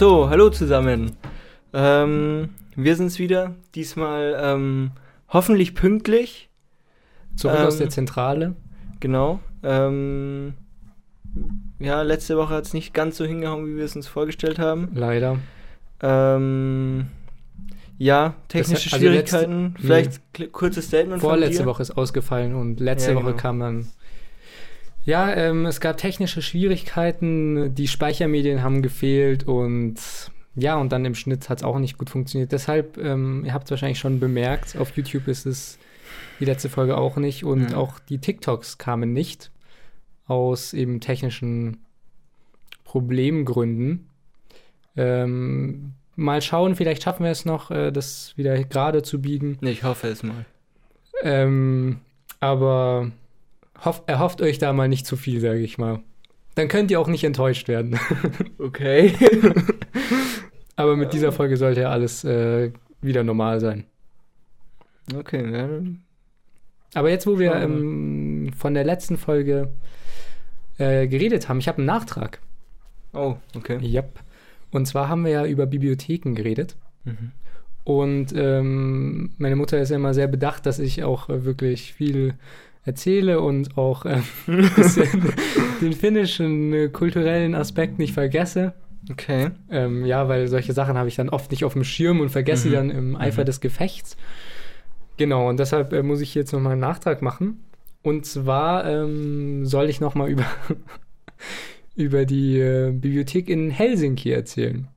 So, hallo zusammen. Ähm, wir sind's wieder. Diesmal ähm, hoffentlich pünktlich. Zurück Ähm, aus der Zentrale. Genau. Ähm, ja, letzte Woche hat's nicht ganz so hingehauen, wie wir es uns vorgestellt haben. Leider. Ähm, ja, technische Das- also Schwierigkeiten. letzte- Vielleicht kl- kurzes Statement Vorletzte von dir. Woche ist ausgefallen und letzte Ja, Woche genau. kam dann. Ja, ähm, es gab technische Schwierigkeiten, die Speichermedien haben gefehlt und ja, und dann im Schnitt hat es auch nicht gut funktioniert. Deshalb, ähm, ihr habt es wahrscheinlich schon bemerkt, auf YouTube ist es die letzte Folge auch nicht und Ja. auch die TikToks kamen nicht aus eben technischen Problemgründen. Ähm, mal schauen, vielleicht schaffen wir es noch, äh, das wieder gerade zu biegen. Ich hoffe es mal. Ähm, aber hoff, erhofft euch da mal nicht zu viel, sage ich mal. Dann könnt ihr auch nicht enttäuscht werden. Okay. aber mit dieser Folge sollte ja alles äh, wieder normal sein. okay, dann- Aber jetzt, wo wir ähm, von der letzten Folge äh, geredet haben, ich habe einen Nachtrag. Oh, okay. Yep. Und zwar haben wir ja über Bibliotheken geredet. Mhm. Und ähm, meine Mutter ist ja immer sehr bedacht, dass ich auch wirklich viel erzähle und auch äh, den finnischen äh, kulturellen Aspekt nicht vergesse. Okay. Ähm, ja, weil solche Sachen habe ich dann oft nicht auf dem Schirm und vergesse Mhm. sie dann im Eifer Mhm. des Gefechts. Genau, und deshalb äh, muss ich jetzt nochmal einen Nachtrag machen. Und zwar ähm, soll ich nochmal über, über die äh, Bibliothek in Helsinki erzählen.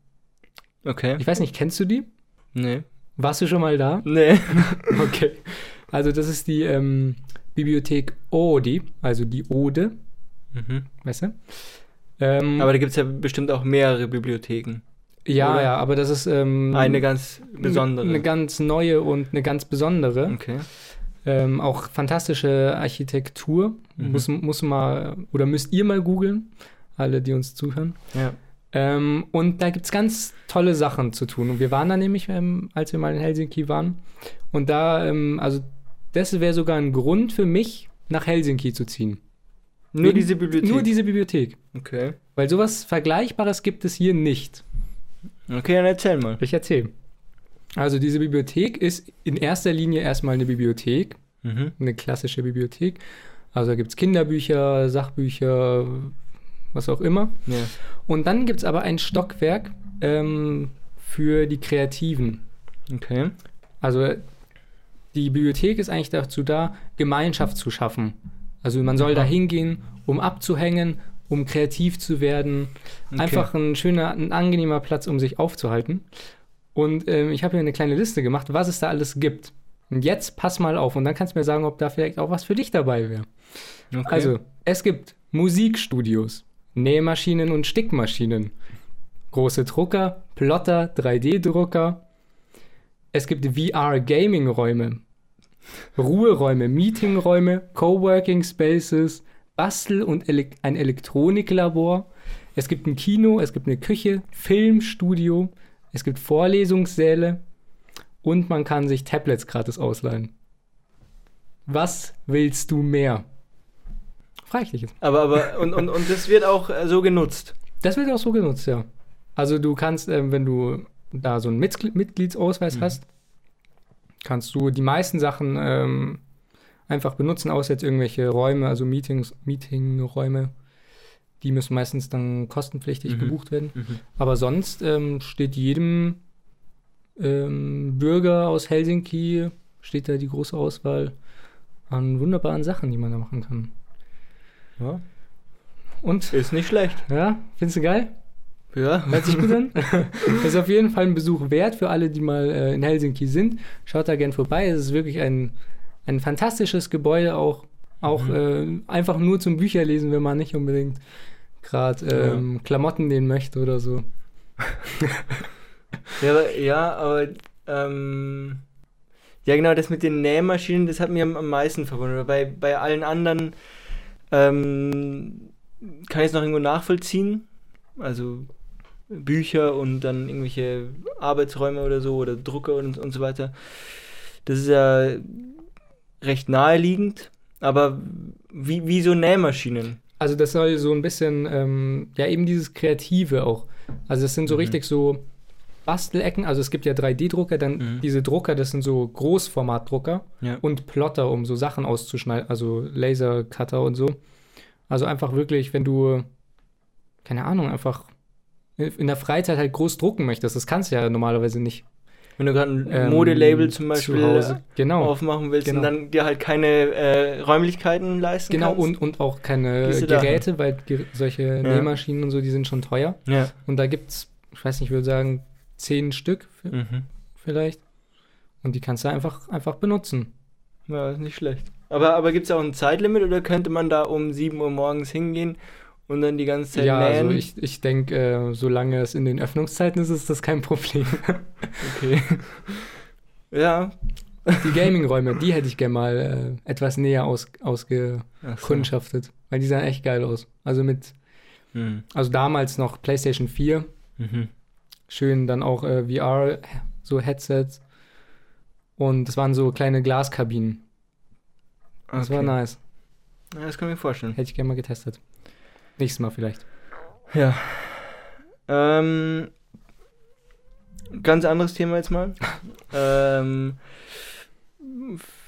Okay. Ich weiß nicht, kennst du die? Nee. Warst du schon mal da? Nee. Okay. Also das ist die ähm, Bibliothek Odi, also die Ode, Mhm. weißt du? Ähm, Aber da gibt es ja bestimmt auch mehrere Bibliotheken. ja, oder? ja, aber das ist ähm, Eine ganz besondere. Eine ganz neue und eine ganz besondere. okay. Ähm, auch fantastische Architektur. Mhm. Muss, muss mal, oder müsst ihr mal googeln, alle, die uns zuhören. Ja. Ähm, und da gibt es ganz tolle Sachen zu tun. Und wir waren da nämlich, ähm, als wir mal in Helsinki waren. Und da, ähm, also das wäre sogar ein Grund für mich, nach Helsinki zu ziehen. Nur Wegen- diese Bibliothek. Nur diese Bibliothek. okay. Weil sowas Vergleichbares gibt es hier nicht. Okay, dann erzähl mal. Ich erzähle. Also diese Bibliothek ist in erster Linie erstmal eine Bibliothek, Mhm. eine klassische Bibliothek. Also da gibt es Kinderbücher, Sachbücher, was auch immer. Ja. Und dann gibt es aber ein Stockwerk ähm, für die Kreativen. Okay. Also die Bibliothek ist eigentlich dazu da, Gemeinschaft zu schaffen. Also man soll da hingehen, um abzuhängen, um kreativ zu werden. okay. Einfach ein schöner, ein angenehmer Platz, um sich aufzuhalten. Und ähm, ich habe hier eine kleine Liste gemacht, was es da alles gibt. Und jetzt pass mal auf und dann kannst du mir sagen, ob da vielleicht auch was für dich dabei wäre. Okay. Also, es gibt Musikstudios, Nähmaschinen und Stickmaschinen, große Drucker, Plotter, 3D-Drucker. Es gibt VR-Gaming-Räume, Ruheräume, Meetingräume, Coworking Spaces, Bastel- und Ele ein Elektroniklabor. Es gibt ein Kino, es gibt eine Küche, Filmstudio, es gibt Vorlesungssäle und man kann sich Tablets gratis ausleihen. Was willst du mehr? Frag ich dich jetzt. aber, aber, und, und, und das wird auch äh, so genutzt. Das wird auch so genutzt, ja. Also du kannst, ähm, wenn du da so einen Mitgl Mitgliedsausweis Mhm. hast, kannst du die meisten Sachen ähm, einfach benutzen, außer jetzt irgendwelche Räume, also Meetings, Meetingräume. Die müssen meistens dann kostenpflichtig Mhm. gebucht werden. Mhm. Aber sonst ähm, steht jedem ähm, Bürger aus Helsinki, steht da die große Auswahl an wunderbaren Sachen, die man da machen kann. Ja. Und, Ist nicht schlecht. ja, findest du geil? Ja. Hört sich gut an. Das ist auf jeden Fall ein Besuch wert für alle, die mal äh, in Helsinki sind. Schaut da gern vorbei. Es ist wirklich ein, ein fantastisches Gebäude, auch, auch äh, einfach nur zum Bücherlesen, wenn man nicht unbedingt gerade ähm, Klamotten nähen möchte oder so. Ja, aber, ja, aber ähm, ja genau, das mit den Nähmaschinen, das hat mir am, am meisten verwundert. Bei, bei allen anderen ähm, kann ich es noch irgendwo nachvollziehen. Also Bücher und dann irgendwelche Arbeitsräume oder so oder Drucker und, und so weiter. Das ist ja recht naheliegend, aber wie, wie so Nähmaschinen. Also das soll so ein bisschen, ähm, ja eben dieses Kreative auch Also es sind so Mhm. richtig so Bastelecken. Also es gibt ja 3D-Drucker, dann Mhm. diese Drucker, das sind so Großformatdrucker Ja. und Plotter, um so Sachen auszuschneiden, also Lasercutter und so. Also einfach wirklich, wenn du, keine Ahnung, einfach in der Freizeit halt groß drucken möchtest, das kannst du ja normalerweise nicht. Wenn du gerade ein ähm, Modelabel zum zu Beispiel Hause. äh, Genau. aufmachen willst Genau. und dann dir halt keine äh, Räumlichkeiten leisten Genau, kannst. und, und auch keine. Geräte, weil solche Nähmaschinen und so, die sind schon teuer. Ja. Und da gibt es, ich weiß nicht, ich würde sagen, zehn Stück Mhm. vielleicht. Und die kannst du einfach, einfach benutzen. Ja, ist nicht schlecht. Aber, aber gibt es auch ein Zeitlimit oder könnte man da um 7 Uhr morgens hingehen und dann die ganze Zeit ja, nähen? also ich, ich denke, äh, solange es in den Öffnungszeiten ist, ist das kein Problem. okay. ja. die Gaming-Räume, die hätte ich gerne mal äh, etwas näher aus, Ach so. ausgekundschaftet. Weil die sahen echt geil aus. Also mit, Mhm. also damals noch PlayStation 4, Mhm. schön dann auch äh, VR, so Headsets. Und es waren so kleine Glaskabinen. Das war Okay. nice. Ja, das kann ich mir vorstellen. Hätte ich gerne mal getestet. Nächstes Mal vielleicht. Ja. Ähm, ganz anderes Thema jetzt mal. ähm,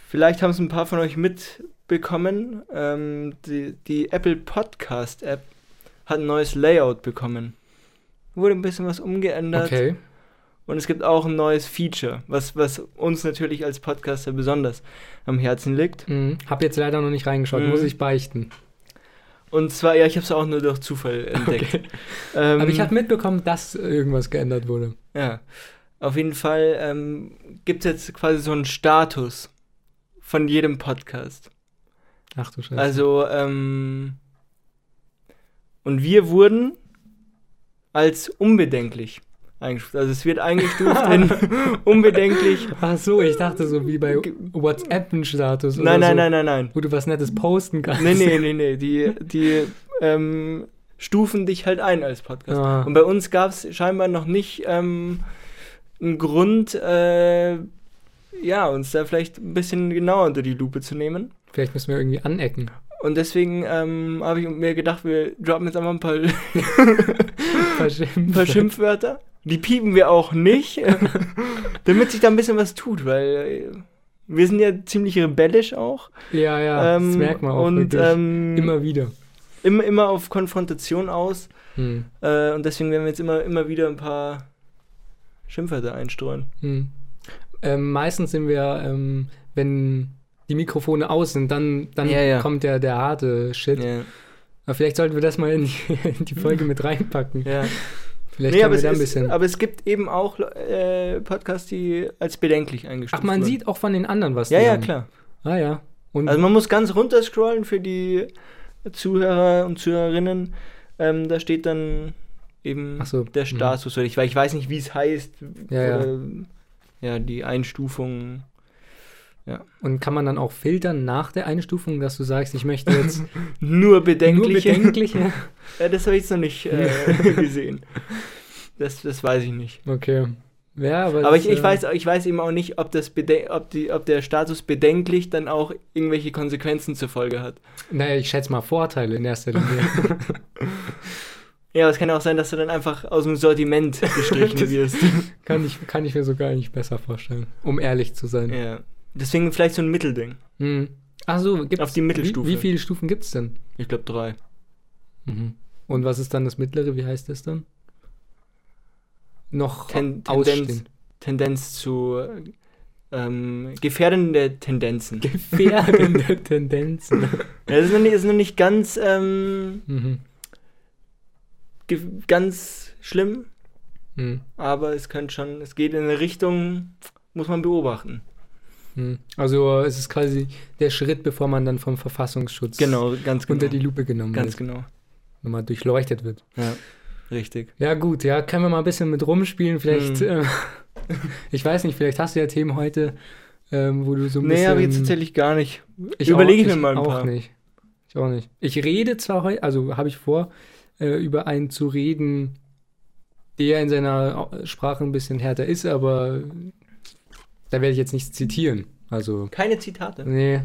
vielleicht haben es ein paar von euch mitbekommen. Ähm, die, die Apple Podcast App hat ein neues Layout bekommen. Wurde ein bisschen was umgeändert. Okay. Und es gibt auch ein neues Feature, was, was uns natürlich als Podcaster besonders am Herzen liegt. Mhm. Hab jetzt leider noch nicht reingeschaut, Mhm. muss ich beichten. Und zwar, ja, ich habe es auch nur durch Zufall entdeckt. Okay. Ähm, Aber ich habe mitbekommen, dass irgendwas geändert wurde. Ja, auf jeden Fall ähm, gibt es jetzt quasi so einen Status von jedem Podcast. Ach du Scheiße. Also, ähm, und wir wurden als unbedenklich eingestuft. Also es wird eingestuft in unbedenklich. Ach so, ich dachte so wie bei WhatsApp ein Status. Nein, nein, so, nein, nein, nein. Wo du was Nettes posten kannst. Nee, nee, nee, nee. Die, die ähm, stufen dich halt ein als Podcast. Ah. Und bei uns gab es scheinbar noch nicht ähm, einen Grund, äh, ja, uns da vielleicht ein bisschen genauer unter die Lupe zu nehmen. Vielleicht müssen wir irgendwie anecken. Und deswegen ähm, habe ich mir gedacht, wir droppen jetzt einfach ein paar, ein paar Schimpfwörter. Die piepen wir auch nicht, damit sich da ein bisschen was tut, weil äh, wir sind ja ziemlich rebellisch auch. Ja, ja, Ähm, das merkt man auch und wirklich. ähm, Immer wieder. immer, immer auf Konfrontation aus. Hm. Äh, und deswegen werden wir jetzt immer, immer wieder ein paar Schimpfwörter einstreuen. Hm. Ähm, meistens sind wir, ähm, wenn die Mikrofone aus sind, dann, dann Ja, ja. kommt der, der harte Shit. Ja. Aber vielleicht sollten wir das mal in die, in die Folge mit reinpacken. ja. Vielleicht Nee, aber es, ist, bisschen. aber es gibt eben auch äh, Podcasts, die als bedenklich eingestuft Ach, man wurden. sieht auch von den anderen was. Ja, ja, haben. klar. Ah, ja. Und Also man muss ganz runter scrollen für die Zuhörer und Zuhörerinnen. Ähm, da steht dann eben so, der mhm. Status, weil ich, weil ich weiß nicht, wie es heißt. Ja, ja. Oder, ja, die Einstufung. Und kann man dann auch filtern nach der Einstufung, dass du sagst, ich möchte jetzt Nur bedenkliche. nur bedenkliche? Ja, das habe ich jetzt noch nicht äh, gesehen. Das, das weiß ich nicht. Okay. Ja, aber, Aber ich, ich, weiß, ich weiß eben auch nicht, ob, das ob, die, ob der Status bedenklich dann auch irgendwelche Konsequenzen zur Folge hat. Naja, ich schätze mal Vorteile in erster Linie. Ja, aber es kann auch sein, dass du dann einfach aus dem Sortiment gestrichen wirst. kann, ich, kann ich mir sogar nicht besser vorstellen, um ehrlich zu sein. Ja. Deswegen vielleicht so ein Mittelding. Hm. Ach so, gibt's, Auf die Mittelstufe. Wie, wie viele Stufen gibt es denn? Ich glaube drei. Mhm. Und was ist dann das mittlere? Wie heißt das dann? Noch Ten. Tendenz, Tendenz zu ähm, gefährdende Tendenzen. Gefährdende Tendenzen. Ja, das ist noch nicht, ist noch nicht ganz, ähm, mhm. ganz schlimm, Mhm. aber es könnte schon, es geht in eine Richtung, muss man beobachten. Mhm. Also es ist quasi der Schritt, bevor man dann vom Verfassungsschutz Genau, ganz genau. unter die Lupe genommen ganz wird. genau. Nochmal durchleuchtet wird. Ja, richtig. Ja gut, ja, können wir mal ein bisschen mit rumspielen. Vielleicht, Mhm. äh, ich weiß nicht, vielleicht hast du ja Themen heute, ähm, wo du so ein Nee, bisschen... habe ich jetzt tatsächlich gar nicht. Ich Überlege ich mir mal ein auch paar. nicht. Ich auch nicht. Ich rede zwar heute, also habe ich vor, äh, über einen zu reden, der in seiner Au- Sprache ein bisschen härter ist, aber da werde ich jetzt nichts zitieren. Also, Keine Zitate. nee,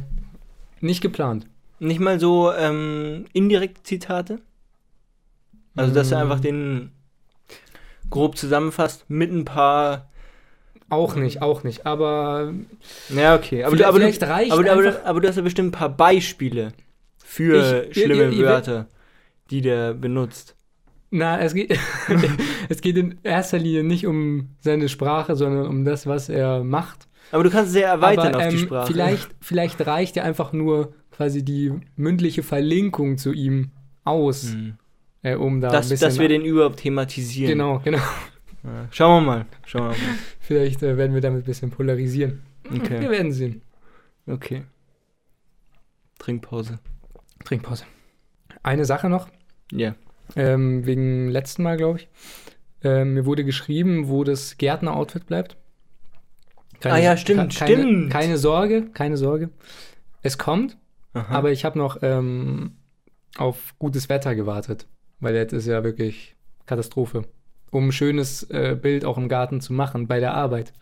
nicht geplant. Nicht mal so ähm, indirekte Zitate. Also, dass du Mm. einfach den grob zusammenfasst, mit ein paar. Auch nicht, auch nicht. Aber Ja, okay. Aber, Vielleicht- du, aber, vielleicht reicht aber, aber, aber du hast ja bestimmt ein paar Beispiele für Ich- schlimme ihr- ihr- Wörter, die der benutzt. na, es geht, es geht in erster Linie nicht um seine Sprache, sondern um das, was er macht. Aber du kannst es sehr erweitern Aber auf die ähm, Sprache. vielleicht, vielleicht reicht ja einfach nur quasi die mündliche Verlinkung zu ihm aus, Hm. Äh, um da dass, dass wir den überhaupt thematisieren. genau, genau. Ja. Schauen wir mal. Schauen wir Vielleicht äh, werden wir damit ein bisschen polarisieren. mal. Okay. Wir werden sehen. Okay. Trinkpause. Trinkpause. Eine Sache noch, Ja. ähm, wegen letzten Mal, glaube ich. Ähm, mir wurde geschrieben, wo das Gärtner-Outfit bleibt. Ah ja, stimmt, keine, stimmt. Keine Sorge, keine Sorge. Es kommt, Aha. aber ich habe noch ähm, auf gutes Wetter gewartet, weil jetzt ist ja wirklich Katastrophe. Um ein schönes äh, Bild auch im Garten zu machen bei der Arbeit.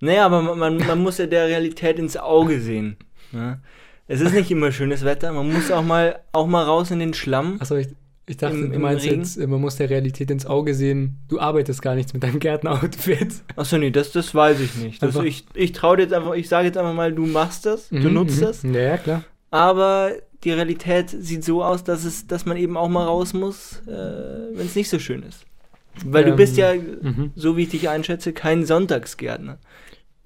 Naja, aber man, man, man muss ja der Realität ins Auge sehen. Ja? Es ist nicht immer schönes Wetter, man muss auch mal, auch mal raus in den Schlamm. Achso, ich, ich dachte, Im- du meinst Regen? jetzt, äh, man muss der Realität ins Auge sehen, du arbeitest gar nichts mit deinem Gärtner-Outfit. Achso, nee, das, das weiß ich nicht. Das, Einfach- ich ich traue dir jetzt einfach, ich sage jetzt einfach mal, du machst das, du Mhm, nutzt mhm. das. Ja, klar. Aber die Realität sieht so aus, dass, es, dass man eben auch mal raus muss, äh, wenn es nicht so schön ist. Weil du Ähm, bist ja, Mhm. so wie ich dich einschätze, kein Sonntagsgärtner.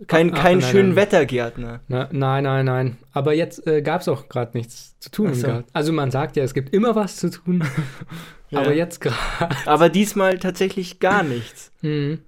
Kein, Ah, ah, kein nein, schön nein. Wettergärtner. Na, nein, nein, nein. Aber jetzt äh, gab es auch gerade nichts zu tun so. Also man sagt ja, es gibt immer was zu tun, Ja. aber jetzt gerade. Aber diesmal tatsächlich gar nichts. Mhm.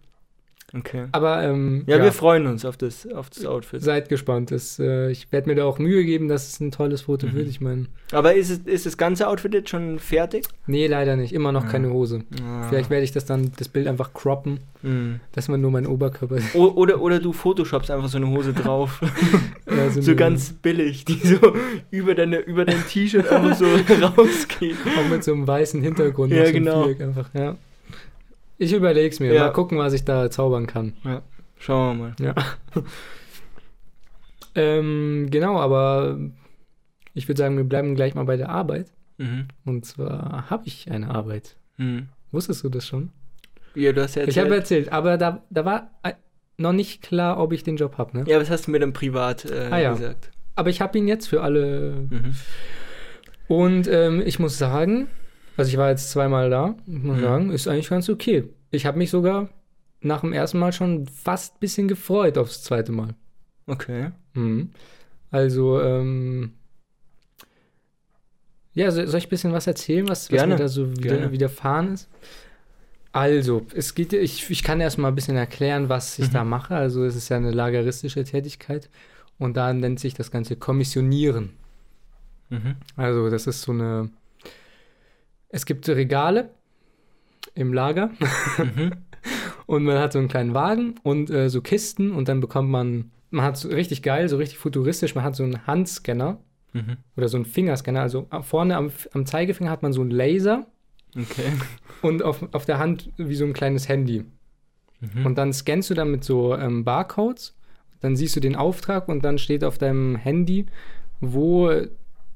Okay. Aber ähm, Ja, ja, wir freuen uns auf das, auf das Outfit. seid gespannt. Es, äh, ich werde mir da auch Mühe geben, dass es ein tolles Foto Mhm. wird. Ich meine, Aber ist, es, ist das ganze Outfit jetzt schon fertig? nee, leider nicht. Immer noch Ah. keine Hose. Ah. Vielleicht werde ich das dann, das Bild einfach croppen, Hm. dass man nur meinen Oberkörper O oder, oder du photoshopst einfach so eine Hose drauf. so eine- ganz billig, die so über, deine, über dein T-Shirt einfach so rausgeht. Auch mit so einem weißen Hintergrund. Ja, so genau. Einfach, ja. Ich überleg's mir. Ja. Mal gucken, was ich da zaubern kann. Schauen wir mal. Ja. ähm, genau, aber ich würde sagen, wir bleiben gleich mal bei der Arbeit. Mhm. Und zwar habe ich eine Arbeit. Mhm. Wusstest du das schon? Ja, du hast ja Ich habe erzählt. erzählt, aber da, da war noch nicht klar, ob ich den Job habe. Ne? Ja, was hast du mir dann privat äh, Ah, ja. gesagt? Aber ich habe ihn jetzt für alle. Mhm. Und ähm, ich muss sagen, also ich war jetzt zweimal da, muss Mhm. sagen, ist eigentlich ganz okay. Ich habe mich sogar nach dem ersten Mal schon fast ein bisschen gefreut aufs zweite Mal. Okay. Mhm. Also, ähm, ja, so, soll ich ein bisschen was erzählen, was, was mir da so wieder, widerfahren ist? Also, es geht, ich, ich kann erst mal ein bisschen erklären, was ich Mhm. da mache. Also, es ist ja eine lageristische Tätigkeit und da nennt sich das Ganze Kommissionieren. Mhm. Also, das ist so eine, es gibt Regale im Lager Mhm. und man hat so einen kleinen Wagen und äh, so Kisten und dann bekommt man, man hat so richtig geil, so richtig futuristisch, man hat so einen Handscanner Mhm. oder so einen Fingerscanner. Also vorne am, am Zeigefinger hat man so einen Laser Okay. und auf, auf der Hand wie so ein kleines Handy. Mhm. Und dann scannst du damit so ähm, Barcodes, dann siehst du den Auftrag und dann steht auf deinem Handy, wo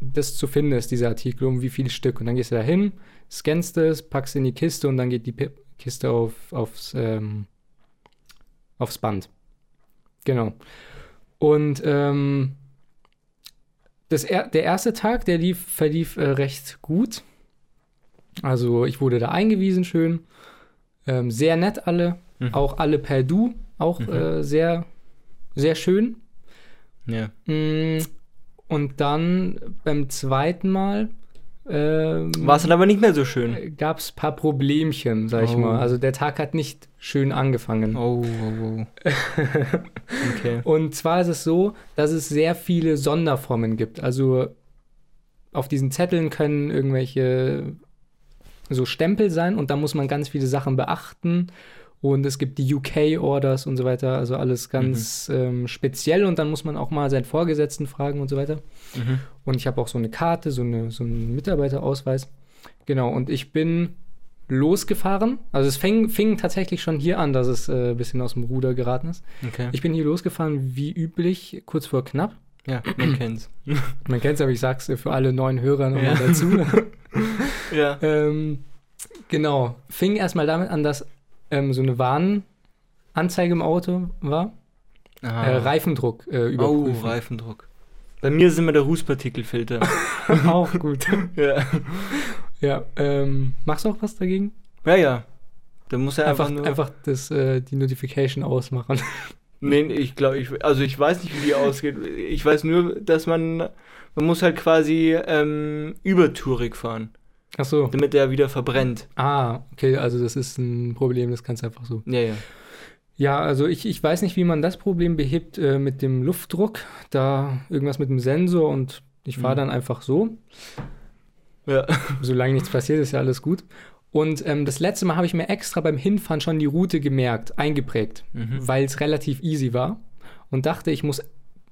das zu finden ist, dieser Artikel, um wie viel Stück. Und dann gehst du da hin, scannst es, packst in die Kiste und dann geht die Pi- Kiste auf, aufs, ähm, aufs Band. Genau. Und ähm, das er der erste Tag, der lief, verlief äh, recht gut. Also ich wurde da eingewiesen schön. Ähm, sehr nett alle. Mhm. Auch alle per Du. Auch Mhm. äh, sehr, sehr schön. Ja. Mm, Und dann beim zweiten Mal ähm, War es dann aber nicht mehr so schön. gab es ein paar Problemchen, sag ich Oh. mal. Also der Tag hat nicht schön angefangen. Oh, oh, oh. Okay. Und zwar ist es so, dass es sehr viele Sonderformen gibt. Also auf diesen Zetteln können irgendwelche so Stempel sein und da muss man ganz viele Sachen beachten. Und es gibt die UK-Orders und so weiter, also alles ganz ähm, speziell und dann muss man auch mal seinen Vorgesetzten fragen und so weiter. Mhm. Und ich habe auch so eine Karte, so, eine, so einen Mitarbeiterausweis. Genau, und ich bin losgefahren. Also es fing, fing tatsächlich schon hier an, dass es äh, ein bisschen aus dem Ruder geraten ist. Okay. Ich bin hier losgefahren, wie üblich, kurz vor knapp. ja, man kennt's. Man kennt es, aber ich sag's äh, für alle neuen Hörer nochmal Ja. dazu. ja. ähm, genau. Fing erstmal damit an, dass ähm, so eine Warnanzeige im Auto war. Aha. Äh, Reifendruck äh, oh, überprüfen. Reifendruck. Bei mir ist immer der Rußpartikelfilter. auch gut. ja. Ja, ähm, machst du auch was dagegen? ja, ja. Da muss er einfach, Einfach, nur. einfach das, äh, die Notification ausmachen. Nee, ich glaube, ich, also ich weiß nicht, wie die ausgeht. Ich weiß nur, dass man, man muss halt quasi ähm, übertourig fahren, Ach so. damit der wieder verbrennt. Ah, okay, also das ist ein Problem, das kannst du einfach so. Ja, ja. Ja, also ich, ich weiß nicht, wie man das Problem behebt äh, mit dem Luftdruck. Da irgendwas mit dem Sensor und ich fahre Mhm. dann einfach so. Ja. Solange nichts passiert, ist ja alles gut. Und ähm, das letzte Mal habe ich mir extra beim Hinfahren schon die Route gemerkt, eingeprägt, Mhm. weil es relativ easy war und dachte, ich muss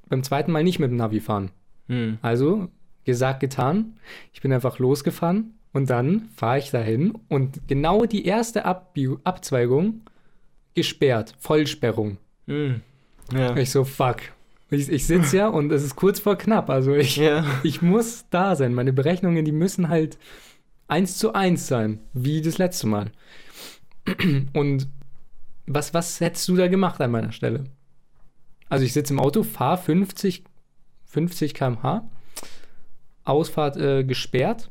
beim zweiten Mal nicht mit dem Navi fahren. Hm. Also, gesagt, getan. Ich bin einfach losgefahren und dann fahre ich dahin und genau die erste Abbieg Abzweigung gesperrt, Vollsperrung. Hm. Ja. Ich so, fuck. Ich, ich sitze ja und es ist kurz vor knapp. Also ich, ja. ich muss da sein. Meine Berechnungen, die müssen halt eins zu eins sein, wie das letzte Mal. Und was, was hättest du da gemacht an meiner Stelle? Also ich sitze im Auto, fahre 50, 50 km/h, Ausfahrt äh, gesperrt.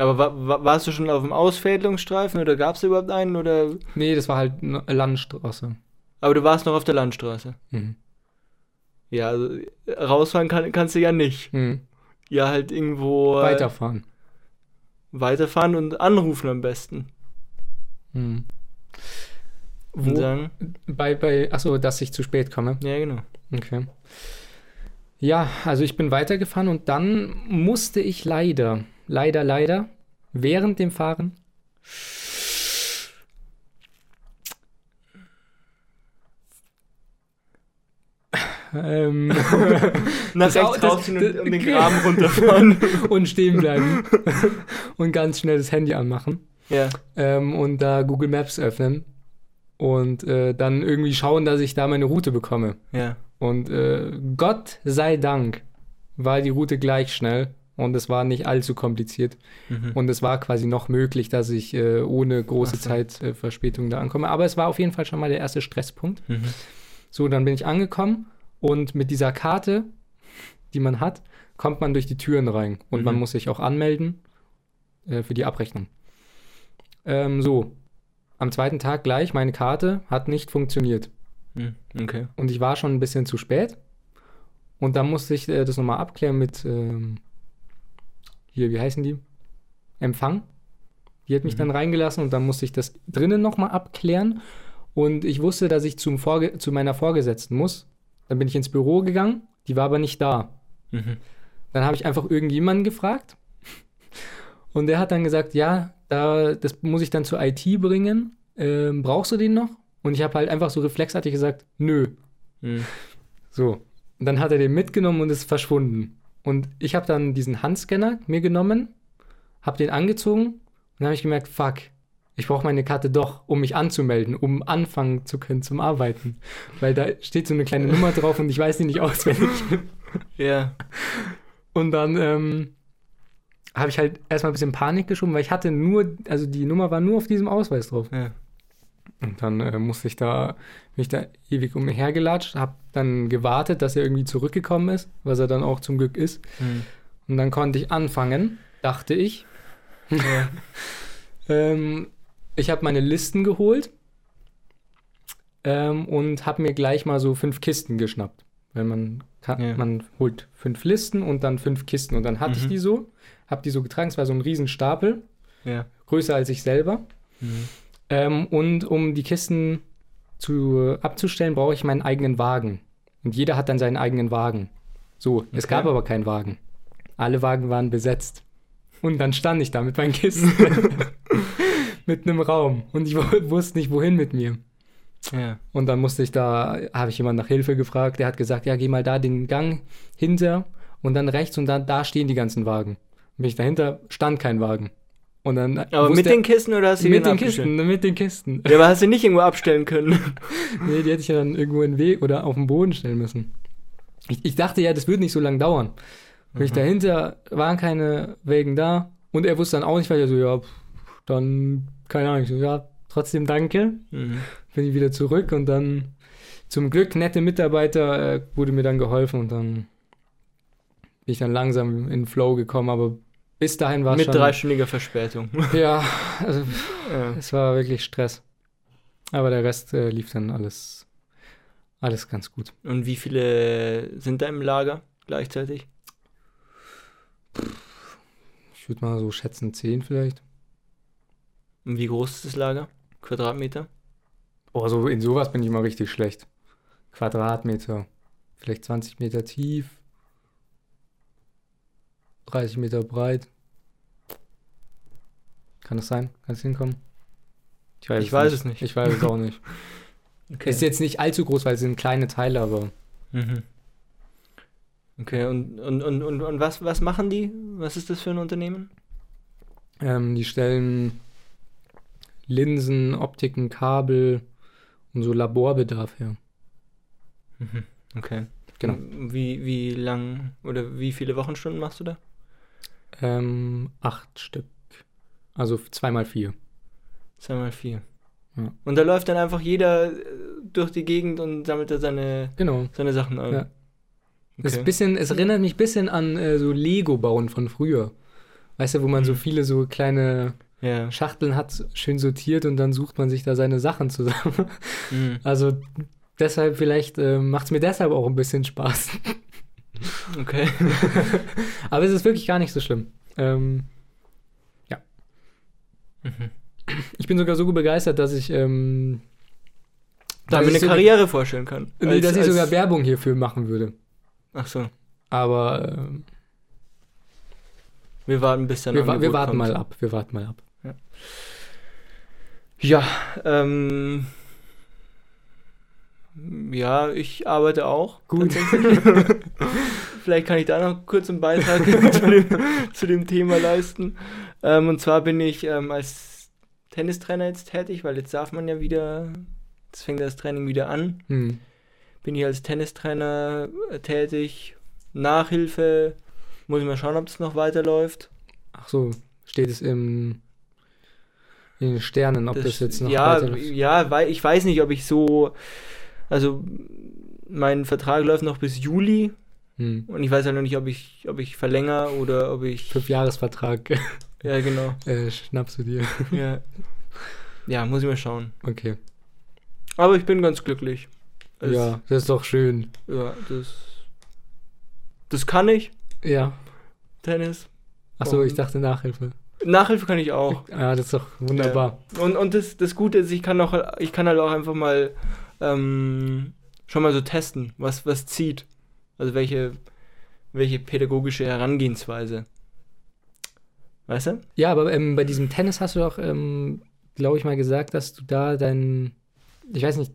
Aber wa wa warst du schon auf dem Ausfädelungsstreifen oder gab es überhaupt einen? Oder? Nee, das war halt eine Landstraße. Aber du warst noch auf der Landstraße. Mhm. Ja, also rausfahren kann, kannst du ja nicht. Mhm. Ja, halt irgendwo äh, Weiterfahren. weiterfahren und anrufen am besten. Mhm. Und Wo, sagen, bei, bei, achso, dass ich zu spät komme. ja, genau. Okay. Ja, also ich bin weitergefahren und dann musste ich leider, leider, leider, während dem Fahren ähm, Nach rechts rausziehen das- und, und den Graben runterfahren. und stehen bleiben und ganz schnell das Handy anmachen ja. ähm, und da Google Maps öffnen und äh, dann irgendwie schauen, dass ich da meine Route bekomme. Ja. Und äh, Gott sei Dank war die Route gleich schnell und es war nicht allzu kompliziert. Mhm. Und es war quasi noch möglich, dass ich äh, ohne große so. Zeitverspätung äh, da ankomme. Aber es war auf jeden Fall schon mal der erste Stresspunkt. Mhm. So, dann bin ich angekommen und mit dieser Karte, die man hat, kommt man durch die Türen rein. Und Mhm. man muss sich auch anmelden äh, für die Abrechnung. Ähm, so, am zweiten Tag gleich, meine Karte hat nicht funktioniert. Mhm. Okay. Und ich war schon ein bisschen zu spät. Und dann musste ich äh, das nochmal abklären mit, ähm, hier, wie heißen die? Empfang. Die hat mich Mhm. dann reingelassen und dann musste ich das drinnen nochmal abklären. Und ich wusste, dass ich zum Vorge zu meiner Vorgesetzten muss. Dann bin ich ins Büro gegangen, die war aber nicht da. Mhm. Dann habe ich einfach irgendjemanden gefragt. Und der hat dann gesagt, ja, da, das muss ich dann zur IT bringen. Ähm, brauchst du den noch? Und ich habe halt einfach so reflexartig gesagt, nö. Mhm. So. Und dann hat er den mitgenommen und ist verschwunden. Und ich habe dann diesen Handscanner mir genommen, habe den angezogen und dann habe ich gemerkt, fuck, ich brauche meine Karte doch, um mich anzumelden, um anfangen zu können zum Arbeiten. Weil da steht so eine kleine Nummer drauf und ich weiß die nicht auswendig. Ja. Und dann ähm, habe ich halt erstmal ein bisschen Panik geschoben, weil ich hatte nur, also die Nummer war nur auf diesem Ausweis drauf. Ja. Und dann äh, musste ich da, bin ich da ewig umhergelatscht, habe dann gewartet, dass er irgendwie zurückgekommen ist, was er dann auch zum Glück ist. Mhm. Und dann konnte ich anfangen, dachte ich. ja. Ähm, ich habe meine Listen geholt ähm, und habe mir gleich mal so fünf Kisten geschnappt. Weil man kann, Ja. man holt fünf Listen und dann fünf Kisten. Und dann hatte ich Mhm. die so, habe die so getragen. Es war so ein Riesenstapel, Ja. größer als ich selber. Mhm. Ähm, und um die Kisten zu, abzustellen, brauche ich meinen eigenen Wagen. Und jeder hat dann seinen eigenen Wagen. So, es Okay. gab aber keinen Wagen. Alle Wagen waren besetzt. Und dann stand ich da mit meinen Kisten. mit einem Raum. Und ich wu- wusste nicht, wohin mit mir. Ja. Und dann musste ich da, habe ich jemanden nach Hilfe gefragt. Der hat gesagt, ja, geh mal da den Gang hinter und dann rechts und dann da stehen die ganzen Wagen. Bin ich dahinter, stand kein Wagen. Und dann Aber mit den Kisten oder hast du mit den? Kisten, mit den Kisten. Ja, aber hast du nicht irgendwo abstellen können? Nee, die hätte ich ja dann irgendwo in den Weg oder auf den Boden stellen müssen. Ich, ich dachte ja, das würde nicht so lange dauern. Bin ich Mhm. dahinter, waren keine Wägen da. Und er wusste dann auch nicht, weil er so, ja, dann, keine Ahnung, so, ja, trotzdem danke. Mhm. Bin ich wieder zurück und dann zum Glück nette Mitarbeiter äh, wurde mir dann geholfen und dann bin ich dann langsam in den Flow gekommen, aber bis dahin war es Mit schon. dreistündiger Verspätung. Ja, also ja. es war wirklich Stress. Aber der Rest äh, lief dann alles, alles ganz gut. Und wie viele sind da im Lager gleichzeitig? Ich würde mal so schätzen, 10 vielleicht. Und wie groß ist das Lager? Quadratmeter? Oh, so in sowas bin ich mal richtig schlecht. Quadratmeter. Vielleicht 20 Meter tief. 30 Meter breit. Kann das sein? Kann es hinkommen? Ich weiß, Ich weiß es nicht. Ich weiß es auch nicht. Okay. Ist jetzt nicht allzu groß, weil es sind kleine Teile, aber Mhm. Okay, und, und, und, und, und was, was machen die? Was ist das für ein Unternehmen? ähm, die stellen Linsen, Optiken, Kabel und so Laborbedarf her. Mhm. Okay. Genau. Wie, wie lang oder wie viele Wochenstunden machst du da? Ähm, acht Stück. Also zweimal vier. Zweimal vier. Ja. Und da läuft dann einfach jeder äh, durch die Gegend und sammelt da seine, Genau. seine Sachen ein. Ja. Das ist Okay. bisschen, es erinnert mich ein bisschen an äh, so Lego-Bauen von früher. Weißt du, wo man so Mhm. viele so kleine Ja. Schachteln hat, schön sortiert und dann sucht man sich da seine Sachen zusammen. Mhm. Also deshalb, vielleicht äh, macht es mir deshalb auch ein bisschen Spaß. Okay. Aber es ist wirklich gar nicht so schlimm. Ähm, Mhm. ich bin sogar so begeistert, dass ich, ähm, Da mir eine Karriere vorstellen kann. Nee, Als- dass ich sogar Werbung hierfür machen würde. Ach so. Aber ähm, Wir warten, bis dann wir, wa- wir warten kommt. mal ab. Wir warten mal ab. Ja, ähm. Ja, ich arbeite auch. Gut. Vielleicht kann ich da noch kurz einen Beitrag zu, dem, zu dem Thema leisten. Ähm, und zwar bin ich ähm, als Tennistrainer jetzt tätig, weil jetzt darf man ja wieder, jetzt fängt das Training wieder an. Hm. Bin ich als Tennistrainer äh, tätig. Nachhilfe, muss ich mal schauen, ob es noch weiterläuft. Ach so, steht es im, in den Sternen, ob das, jetzt noch ja, weiter ja, weil ich weiß nicht, ob ich so, also mein Vertrag läuft noch bis Juli hm. und ich weiß halt noch nicht, ob ich, ob ich verlängere oder ob ich, Fünfjahresvertrag ja genau, äh, schnappst du dir. ja, ja, muss ich mal schauen. Okay. Aber ich bin ganz glücklich. Es- ja, das ist doch schön. ja, das, das kann ich, Ja. Tennis. Ach so, ich dachte Nachhilfe. Nachhilfe kann ich auch. Ja, das ist doch wunderbar. Und, und das, das Gute ist, ich kann auch, ich kann halt auch einfach mal ähm, schon mal so testen, was, was zieht. Also welche, welche pädagogische Herangehensweise. Weißt du? Ja, aber ähm, bei diesem Tennis hast du doch, ähm, glaube ich, mal gesagt, dass du da dein, ich weiß nicht,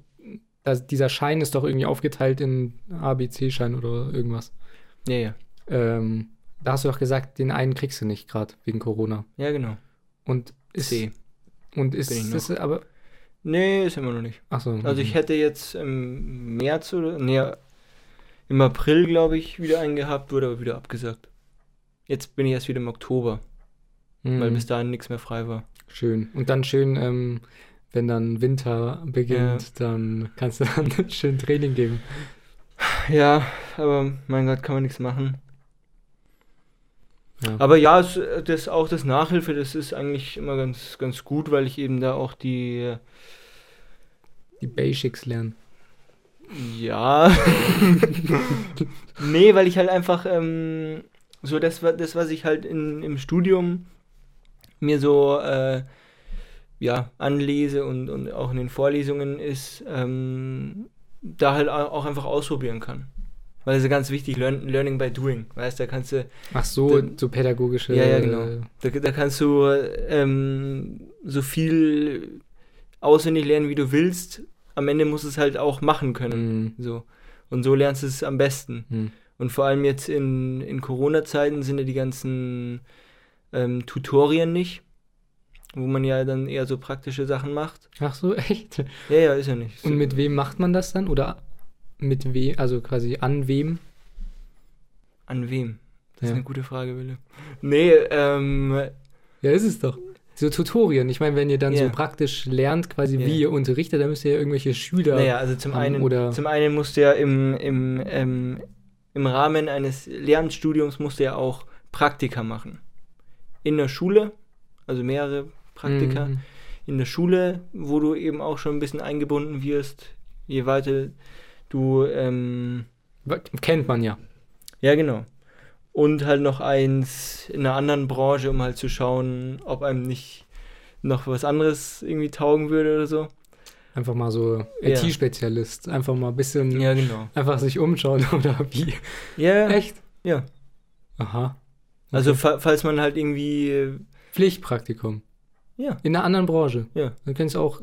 dass dieser Schein ist doch irgendwie aufgeteilt in A, B, C-Schein oder irgendwas. Ja, ja. Ähm, da hast du doch gesagt, den einen kriegst du nicht gerade wegen Corona. Ja, genau. Und ist, C. und ist das aber, Nee, ist immer noch nicht. ach so. Also ich hätte jetzt im März oder, nee, im April, glaube ich, wieder einen gehabt, wurde aber wieder abgesagt. Jetzt bin ich erst wieder im Oktober, weil Mhm. bis dahin nichts mehr frei war. Schön. Und dann schön, ähm, wenn dann Winter beginnt, dann kannst du dann schön Training geben. Ja, aber mein Gott, kann man nichts machen. Ja. Aber ja, das, auch das Nachhilfe, das ist eigentlich immer ganz, ganz gut, weil ich eben da auch die, Die Basics lernen. ja, nee, weil ich halt einfach ähm, so das, das, was ich halt in, im Studium mir so, äh, ja, anlese und, und auch in den Vorlesungen ist, ähm, da halt au- auch einfach ausprobieren kann. Weil das ist ja ganz wichtig, Learn, Learning by Doing, weißt, da kannst du Ach so, Dann- so pädagogische. Ja, ja, genau. Da, da kannst du ähm, so viel auswendig lernen, wie du willst. Am Ende musst du es halt auch machen können. mm, So. Und so lernst du es am besten. mm. Und vor allem jetzt in, in Corona-Zeiten sind ja die ganzen ähm, Tutorien nicht, wo man ja dann eher so praktische Sachen macht. Ach so, echt? Ja, ja, ist ja nicht. Und mit wem macht man das dann? Oder mit wem, also quasi an wem? An wem? Das ist Ja. eine gute Frage, Wille. Nee, ähm, Ja, ist es doch. So Tutorien. Ich meine, wenn ihr dann Ja. so praktisch lernt, quasi Ja. wie ihr unterrichtet, dann müsst ihr ja irgendwelche Schüler. Naja, also zum einen, oder- zum einen musst du ja im, im, ähm, im Rahmen eines Lernstudiums musst du ja auch Praktika machen. In der Schule, also mehrere Praktika. Mhm. In der Schule, wo du eben auch schon ein bisschen eingebunden wirst, je weiter du, ähm, Kennt man ja. ja genau. Und halt noch eins in einer anderen Branche, um halt zu schauen, ob einem nicht noch was anderes irgendwie taugen würde oder so. Einfach mal so Ja. IT-Spezialist. Einfach mal ein bisschen. Ja, genau. Einfach sich umschauen oder wie. Ja, Echt? ja. Aha. Also Okay. fa falls man halt irgendwie äh, Pflichtpraktikum. Ja. In einer anderen Branche. Ja. Dann könntest du auch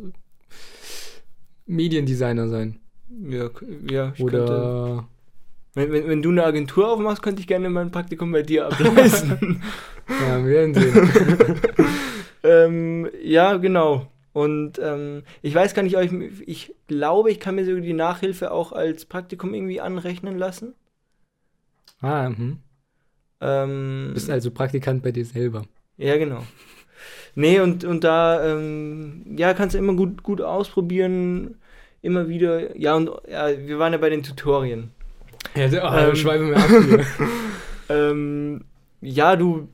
Mediendesigner sein. Ja, ja ich könnte, Oder. wenn, wenn, wenn du eine Agentur aufmachst, könnte ich gerne mein Praktikum bei dir ableisten. Ja, wir werden sehen. ähm, ja, genau. Und ähm, ich weiß gar nicht, ob ich, ich glaube, ich kann mir sogar die Nachhilfe auch als Praktikum irgendwie anrechnen lassen. ah, mhm. Ähm, Bist also Praktikant bei dir selber. ja, genau. Nee, und, und da, ähm, ja, kannst du immer gut, gut ausprobieren, immer wieder. Ja, und ja, wir waren ja bei den Tutorien. Ja, so, Ähm. schweifen wir ab hier. Ähm, ja, du,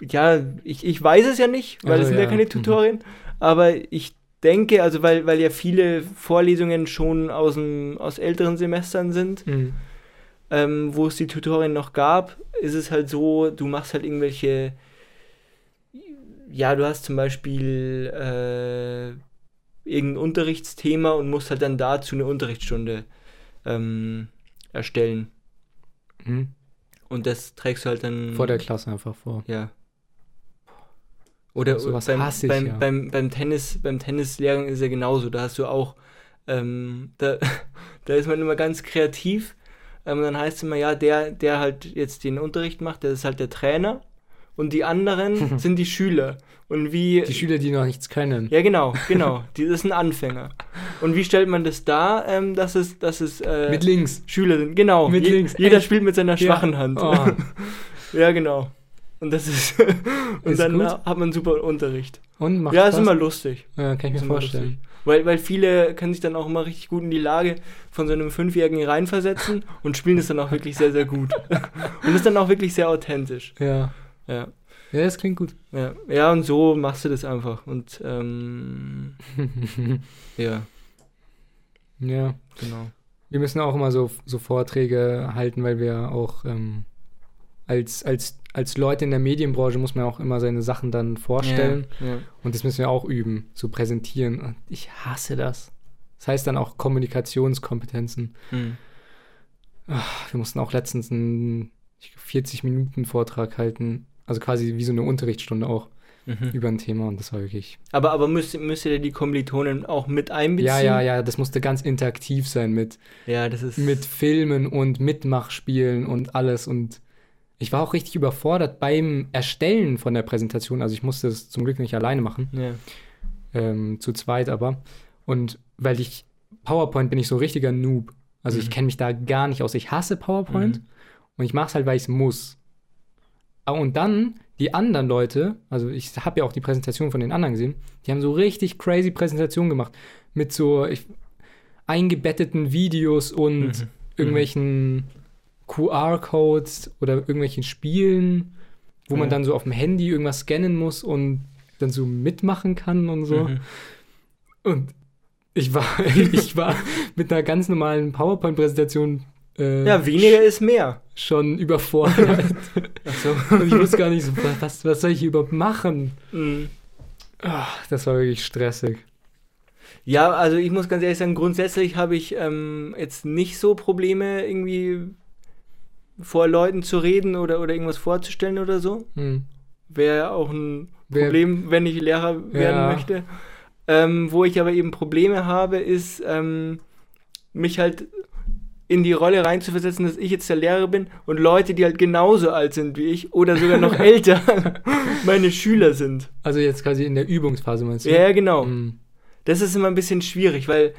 ja, ich, ich weiß es ja nicht, weil Also, es sind ja ja, keine mhm. Tutorien, aber ich denke, also weil, weil ja viele Vorlesungen schon aus, dem, aus älteren Semestern sind, Mhm. ähm, wo es die Tutorien noch gab, ist es halt so, du machst halt irgendwelche, ja, du hast zum Beispiel äh, irgendein Unterrichtsthema und musst halt dann dazu eine Unterrichtsstunde ähm, erstellen. Mhm. Und das trägst du halt dann. Vor der Klasse einfach vor. Ja. Oder Sowas beim, hasse ich beim, ja. beim, beim Tennis, beim Tennislehrgang ist ja genauso. Da hast du auch, ähm, da, da ist man immer ganz kreativ. Ähm, dann heißt es immer, ja, der, der halt jetzt den Unterricht macht, der ist halt der Trainer. Und die anderen sind die Schüler. Und wie. Die Schüler, die noch nichts können. ja, genau, genau. Die das ist ein Anfänger. Und wie stellt man das dar, ähm, dass es, dass es äh, Mit links. Schüler sind? Genau. Mit Je- links. Jeder Echt? spielt mit seiner Ja. schwachen Hand. Oh. Ja, genau. Und das ist. und Ist dann gut. hat man super Unterricht. Und macht ja, ist Spaß? immer lustig. Ja, kann ich mir vorstellen. lustig. Weil, weil viele können sich dann auch immer richtig gut in die Lage von so einem Fünfjährigen reinversetzen und spielen es dann auch wirklich sehr, sehr gut. und ist dann auch wirklich sehr authentisch. Ja. Ja. Ja, das klingt gut. Ja, ja und so machst du das einfach. Und ähm, ja, ja. genau. Wir müssen auch immer so, so Vorträge halten, weil wir auch ähm, als, als, als Leute in der Medienbranche muss man auch immer seine Sachen dann vorstellen. Ja, ja. Und das müssen wir auch üben, so präsentieren. Und ich hasse das. Das heißt dann auch Kommunikationskompetenzen. Hm. Wir mussten auch letztens einen 40-Minuten-Vortrag halten. Also quasi wie so eine Unterrichtsstunde auch Mhm. über ein Thema. Und das war wirklich. Aber, aber müsst, müsst ihr die Kommilitonen auch mit einbeziehen? Ja, ja, ja, das musste ganz interaktiv sein mit, Ja, das ist. mit Filmen und Mitmachspielen und alles. Und ich war auch richtig überfordert beim Erstellen von der Präsentation. Also ich musste es zum Glück nicht alleine machen. Ja. ähm, zu zweit aber. Und weil ich, PowerPoint bin ich so ein richtiger Noob. Also ich Mhm. kenne mich da gar nicht aus. Ich hasse PowerPoint Mhm. und ich mache es halt, weil ich es muss. Ah, Und dann die anderen Leute, also ich habe ja auch die Präsentation von den anderen gesehen, die haben so richtig crazy Präsentationen gemacht. Mit so ich, eingebetteten Videos und Mhm. irgendwelchen QR-Codes oder irgendwelchen Spielen, wo man Ja. dann so auf dem Handy irgendwas scannen muss und dann so mitmachen kann und so. Mhm. Und ich war, ich war mit einer ganz normalen PowerPoint-Präsentation äh, Ja, weniger ist mehr. schon überfordert. Achso. und ich wusste gar nicht so, was, was soll ich überhaupt machen? Mhm. Ah, das war wirklich stressig. Ja, also ich muss ganz ehrlich sagen, grundsätzlich habe ich ähm, jetzt nicht so Probleme, irgendwie vor Leuten zu reden oder, oder irgendwas vorzustellen oder so. Hm. Wäre auch ein Wer- Problem, wenn ich Lehrer werden Ja. möchte. Ähm, wo ich aber eben Probleme habe, ist, ähm, mich halt in die Rolle reinzuversetzen, dass ich jetzt der Lehrer bin und Leute, die halt genauso alt sind wie ich oder sogar noch älter, meine Schüler sind. Also jetzt quasi in der Übungsphase meinst du? Ja, genau. Hm. Das ist immer ein bisschen schwierig, weil,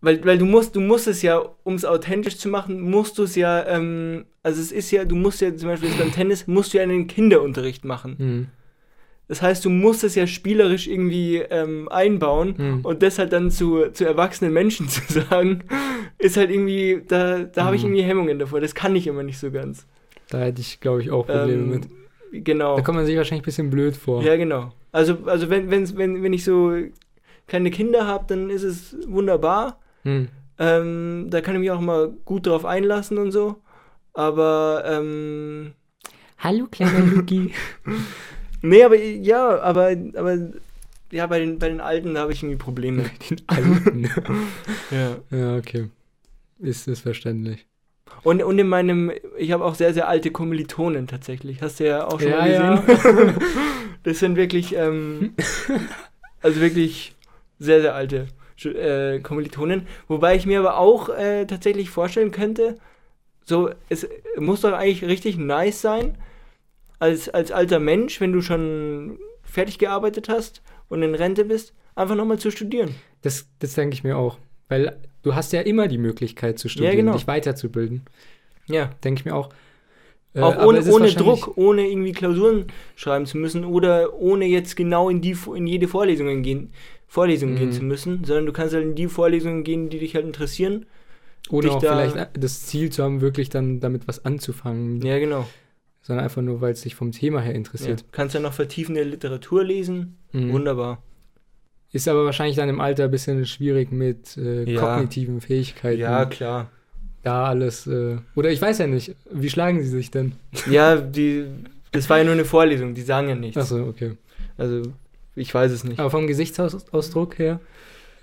weil, weil du musst, du musst es ja, um es authentisch zu machen, musst du es ja, ähm, also es ist ja, du musst ja zum Beispiel beim Tennis, musst du ja einen Kinderunterricht machen. Hm. Das heißt, du musst es ja spielerisch irgendwie ähm, einbauen Hm. und das halt dann zu, zu erwachsenen Menschen zu sagen, ist halt irgendwie, da, da habe ich Mhm. irgendwie Hemmungen davor. Das kann ich immer nicht so ganz. Da hätte ich, glaube ich, auch Probleme Ähm, mit. Genau. Da kommt man sich wahrscheinlich ein bisschen blöd vor. Ja, genau. Also, also wenn, wenn's, wenn, wenn ich so kleine Kinder habe, dann ist es wunderbar. Hm. Ähm, da kann ich mich auch mal gut drauf einlassen und so. Aber, ähm, Hallo, kleiner Luki. nee, aber, ja, aber, aber, ja, bei den, bei den Alten habe ich irgendwie Probleme. Den Alten. ja. ja, okay. Ist, ist verständlich. Und, und in meinem, ich habe auch sehr, sehr alte Kommilitonen tatsächlich. Hast du ja auch schon Ja, mal ja. gesehen. das sind wirklich, ähm, also wirklich sehr, sehr alte äh, Kommilitonen. Wobei ich mir aber auch äh, tatsächlich vorstellen könnte, so, es muss doch eigentlich richtig nice sein, als, als alter Mensch, wenn du schon fertig gearbeitet hast und in Rente bist, einfach nochmal zu studieren. Das, das denke ich mir auch. Weil du hast ja immer die Möglichkeit zu studieren, genau. dich weiterzubilden. Ja. Denke ich mir auch. Äh, Auch ohne, ohne Druck, ohne irgendwie Klausuren schreiben zu müssen oder ohne jetzt genau in, die, in jede Vorlesung gehen, Vorlesung gehen Mhm. zu müssen, sondern du kannst halt in die Vorlesungen gehen, die dich halt interessieren. Oder auch vielleicht das Ziel zu haben, wirklich dann damit was anzufangen. Ja, genau. Sondern einfach nur, weil es dich vom Thema her Ja. interessiert. Kannst ja noch vertiefende Literatur lesen. Mhm. Wunderbar. Ist aber wahrscheinlich dann im Alter ein bisschen schwierig mit äh, Ja. kognitiven Fähigkeiten. Ja, klar. Da alles. Äh, oder ich weiß ja nicht, wie schlagen sie sich denn? Ja, die, das war ja nur eine Vorlesung, die sagen ja nichts. Achso, okay. Also, ich weiß es nicht. Aber vom Gesichtsausdruck her,